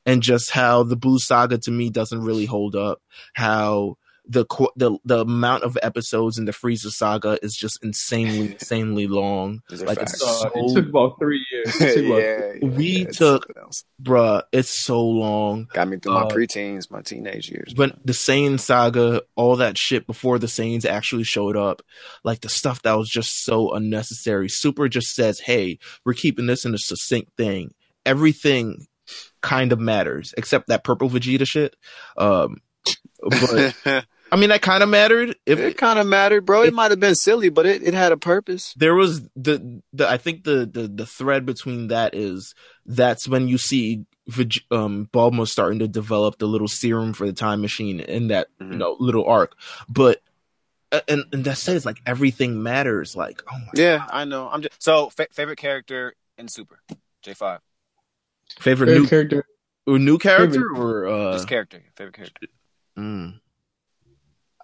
and just how the Buu Saga to me doesn't really hold up. How the the the amount of episodes in the Frieza saga is just insanely insanely long. Like, facts. it's Uh, so- it took about three years. It about- yeah, yeah, We yeah, took- something. Bruh, it's so long. got me through my uh, preteens, my teenage years. when the Saiyan saga, all that shit before the Saiyans actually showed up, like the stuff that was just so unnecessary. Super just says, "Hey, we're keeping this in a succinct thing. Everything kind of matters except that purple Vegeta shit." Um, but I mean, that kind of mattered. If it kind of mattered, bro. It if- might have been silly, but it, it had a purpose. there was the the I think the the the thread between that is that's when you see um Bulma starting to develop the little serum for the time machine in that you Mhm. know little arc, but and and that says like everything matters. Like oh my Yeah, I know. I'm just so fa- favorite character in Super J five. Favorite Favorite new character. or new character or uh Just character, favorite character. mm.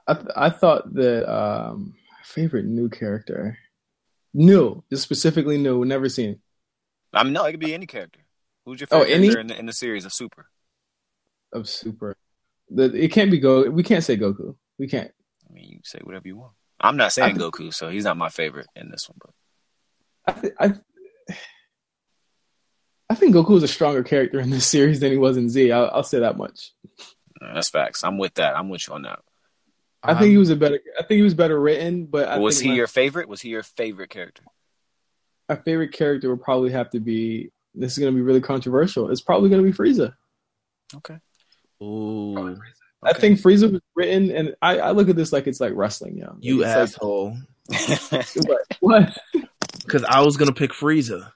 I th- I thought that um favorite new character, new, just specifically new, never seen. I mean, no, it could be any character. Who's your Oh, favorite any? character in the, in the series of Super? of Super. The, it can't be Go. We can't say Goku. We can't. I mean, you say whatever you want. I'm not saying I Goku, so he's not my favorite in this one. But I th- I, I think Goku was a stronger character in this series than he was in Z. I'll, I'll say that much. Uh, that's facts. I'm with that. I'm with you on that. I think he um, was a better. I think he was better written, but I was think he my, your favorite? Was he your favorite character? my favorite character would probably have to be. This is going to be really controversial. It's probably going to be Frieza. Okay. Ooh, I think Frieza was written, and I, I look at this like it's like wrestling. Yeah, you Like, it's asshole. Like, what? what? Because I was gonna pick Frieza.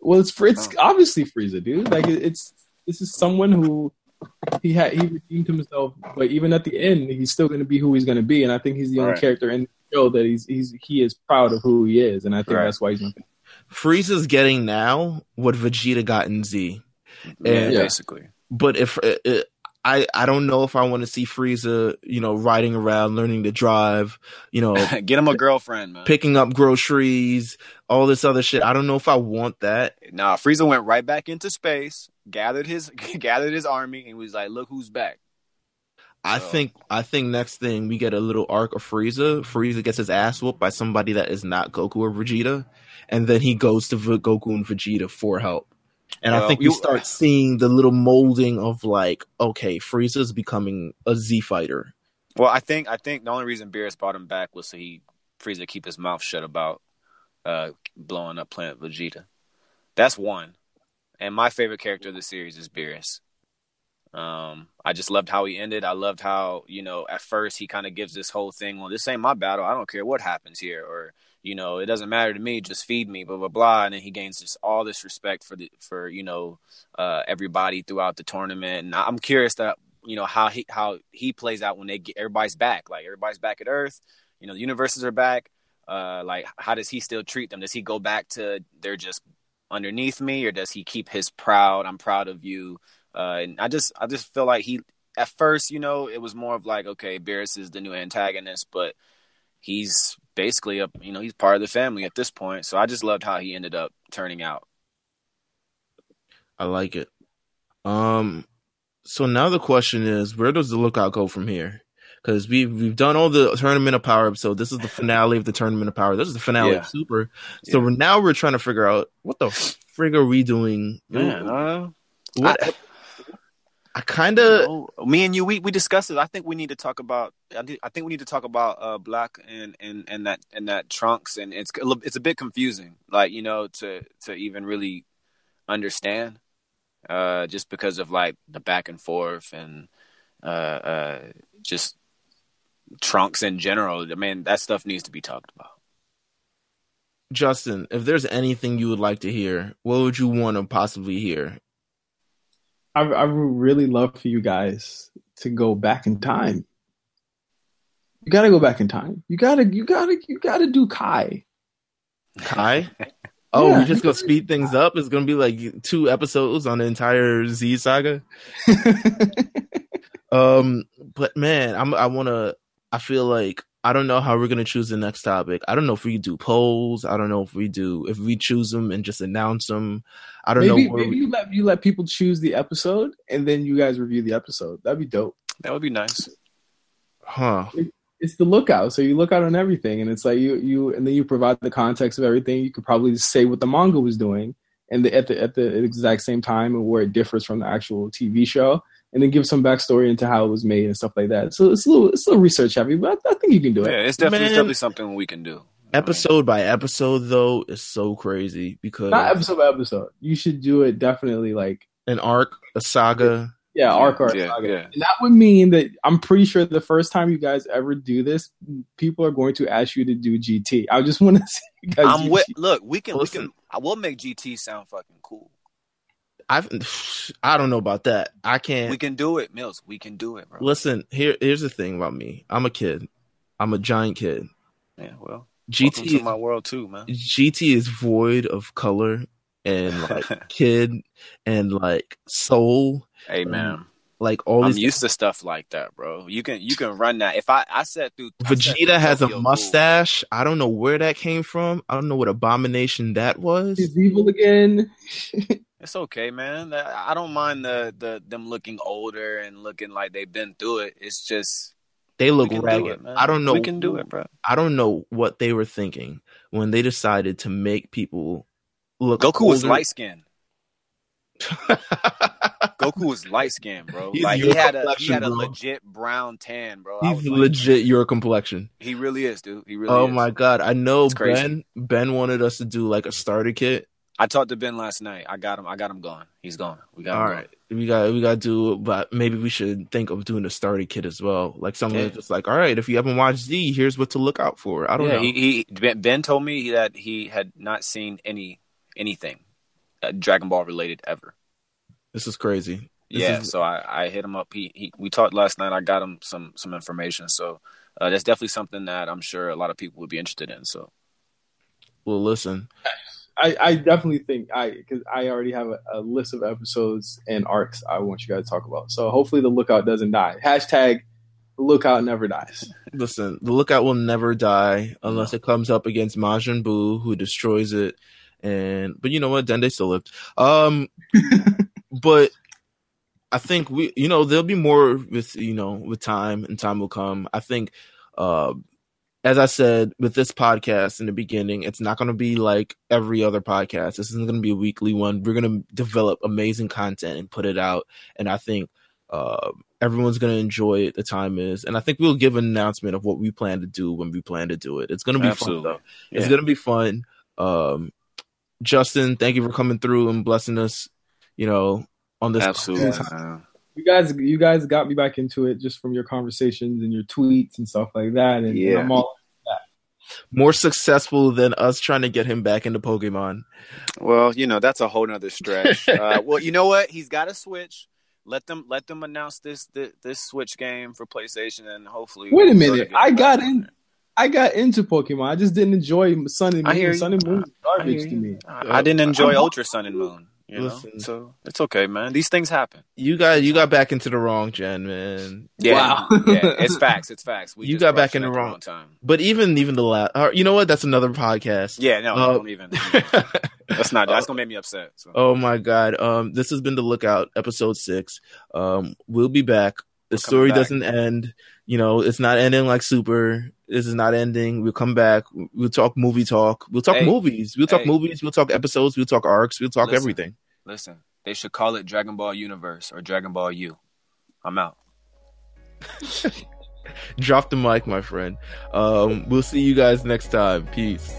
Well, it's it's obviously Frieza, dude. Like it- it's this is someone who he had he redeemed himself, but even at the end, he's still going to be who he's going to be. And I think he's the only Right. character in the show that he's he's he is proud of who he is, and I think Right. that's why he's. Gonna Frieza's getting now what Vegeta got in Z. And- Yeah. basically. But if uh, uh, I, I don't know if I want to see Frieza, you know, riding around, learning to drive, you know, Get him a girlfriend, man. picking up groceries, all this other shit. I don't know if I want that. Nah, Frieza went right back into space, gathered his gathered his army, and was like, "Look who's back." I So- think I think next thing we get a little arc of Frieza. Frieza gets his ass whooped by somebody that is not Goku or Vegeta, and then he goes to v- Goku and Vegeta for help. And I think you you- start seeing the little molding of like, okay, Frieza's becoming a Z fighter. Well, I think I think the only reason Beerus brought him back was so he Frieza keep his mouth shut about uh, blowing up Planet Vegeta. That's one. And my favorite character of the series is Beerus. Um, I just loved how he ended. I loved how you know at first he kind of gives this whole thing well, this ain't my battle. I don't care what happens here, or you know it doesn't matter to me. Just feed me, blah blah blah. And then he gains just all this respect for the for you know uh, everybody throughout the tournament. And I'm curious that you know how he how he plays out when they get everybody's back. Like everybody's back at Earth. You know the universes are back. Uh, like how does he still treat them? Does he go back to they're just underneath me, or does he keep his proud? I'm proud of you. Uh, and I just I just feel like he at first, you know, it was more of like okay, Beerus is the new antagonist, but he's basically a you know he's part of the family at this point. So I just loved how he ended up turning out. I like it. Um, so now the question is, where does the lookout go from here? Because we've we've done all the tournament of power episode. This is the finale of the tournament of power. This is the finale Yeah. of Super. So Yeah. we're, now we're trying to figure out what the frig are we doing? Man, uh, what? I, I- kind of No, me and you, we, we discussed it. I think we need to talk about. I, think we need to talk about uh, Black and, and, and that and that Trunks, and it's a it's a bit confusing, like you know, to to even really understand, uh, just because of like the back and forth and uh, uh, just Trunks in general. I mean, that stuff needs to be talked about. Justin. If there's anything you would like to hear, what would you want to possibly hear? I, I would really love for you guys to go back in time. You got to go back in time. You gotta, you gotta, you gotta do Kai. Kai? Oh, Yeah. we just gonna speed things up. It's gonna be like two episodes on the entire Z saga. Um, but man, I'm I want to. I feel like I don't know how we're gonna choose the next topic. I don't know if we do polls. I don't know if we do if we choose them and just announce them. I don't maybe know. Where maybe we, you let you let people choose the episode and then you guys review the episode. That'd be dope. That would be nice. huh? It's the lookout, so you look out on everything, and it's like you you and then you provide the context of everything. You could probably say what the manga was doing, and the, at the at the exact same time, and where it differs from the actual TV show, and then give some backstory into how it was made and stuff like that. So it's a little it's a little research heavy, but I, I think you can do Yeah, it. it's definitely, it's definitely something we can do. Episode by episode, though, is so crazy because Not episode by episode. You should do it definitely like an arc, a saga. yeah, arc arc yeah, saga. yeah. And that would mean that I'm pretty sure the first time you guys ever do this, people are going to ask you to do GT. I just want to see. I'm with. Look, we can. Listen. We can. I will make GT sound fucking cool. I've I don't know about that. I can't. We can do it, Meelz. We can do it, bro. Listen, here here's the thing about me. I'm a kid. I'm a giant kid. Yeah, well, to GT my world too, man. GT is void of color and like kid and like soul. Hey, man. Like all I'm these. used to stuff like that, bro. You can you can run that. If I I sat through I sat through Vegeta has a Tokyo Ghoul. mustache. I don't know where that came from. I don't know what abomination that was. He's evil again. It's okay, man. I I don't mind the the them looking older and looking like they've been through it. It's just They look we can do ragged. it. I don't know. We can do it, bro. I don't know what they were thinking when they decided to make people look. Goku was light skinned. Goku was light skinned, bro. He's like he had a he had a bro. legit brown tan, bro. He's was like, legit your complexion. he really is, dude. He really Oh is. my god, I know. Ben. Ben wanted us to do like a starter kit. I talked to Ben last night. I got him. I got him going. He's gone. We got him All right, we got we got to do, but maybe we should think of doing a starter kit as well. Like someone Yeah. just like, all right, if you haven't watched Z, here's what to look out for. I don't yeah, know. he, he ben, ben told me that he had not seen any anything uh, Dragon Ball related ever. This is crazy. This yeah, is- so I, I hit him up. He, he we talked last night. I got him some some information. So uh, that's definitely something that I'm sure a lot of people would be interested in. So well, listen, I, I definitely think I because I already have a, a list of episodes and arcs I want you guys to talk about. So hopefully the lookout doesn't die. Hashtag the lookout never dies. listen. The lookout will never die unless it comes up against Majin Buu, who destroys it. And but you know what? Dende still lived. Um, but I think we, you know, there'll be more with you know with time, and time will come. I think, uh, as I said with this podcast in the beginning, it's not going to be like every other podcast. This isn't going to be a weekly one. We're going to develop amazing content and put it out, and I think. Uh, everyone's going to enjoy it. The time is, and I think we'll give an announcement of what we plan to do when we plan to do it. It's going to be Absolutely. fun though. It's going to be fun. Um, Justin, thank you for coming through and blessing us. You know, on this absolutely, podcast. You guys, you guys got me back into it just from your conversations and your tweets and stuff like that. And, and Yeah. I'm all more successful than us trying to get him back into Pokemon. Well, you know that's a whole nother stretch. uh, well, you know what? He's got a Switch. Let them let them announce this this, this Switch game for PlayStation, and hopefully. Wait a minute. I got in- there. I got into Pokemon. I just didn't enjoy Sun and Moon. Sun and Moon is I garbage to me. I, I didn't enjoy I'm- Ultra Sun and Moon. You know, so it's okay, man. These things happen. You got you got back into the wrong gen, man. Yeah, Wow. yeah, it's facts. It's facts. We You got back in the wrong- time. But even even the last, uh, you know what? That's another podcast. Yeah, no, Uh, don't even. That's not. That's gonna make me upset. So. oh my god. Um, this has been the lookout episode six. Um, we'll be back. The story back. doesn't end. You know, it's not ending like Super. This is not ending. We'll come back. We'll talk movie talk. We'll talk Hey. movies. We'll talk Hey. movies. We'll talk episodes. We'll talk arcs. We'll talk Listen. everything. Listen, they should call it Dragon Ball Universe or Dragon Ball U. I'm out. Drop the mic, my friend. Um, we'll see you guys next time. Peace.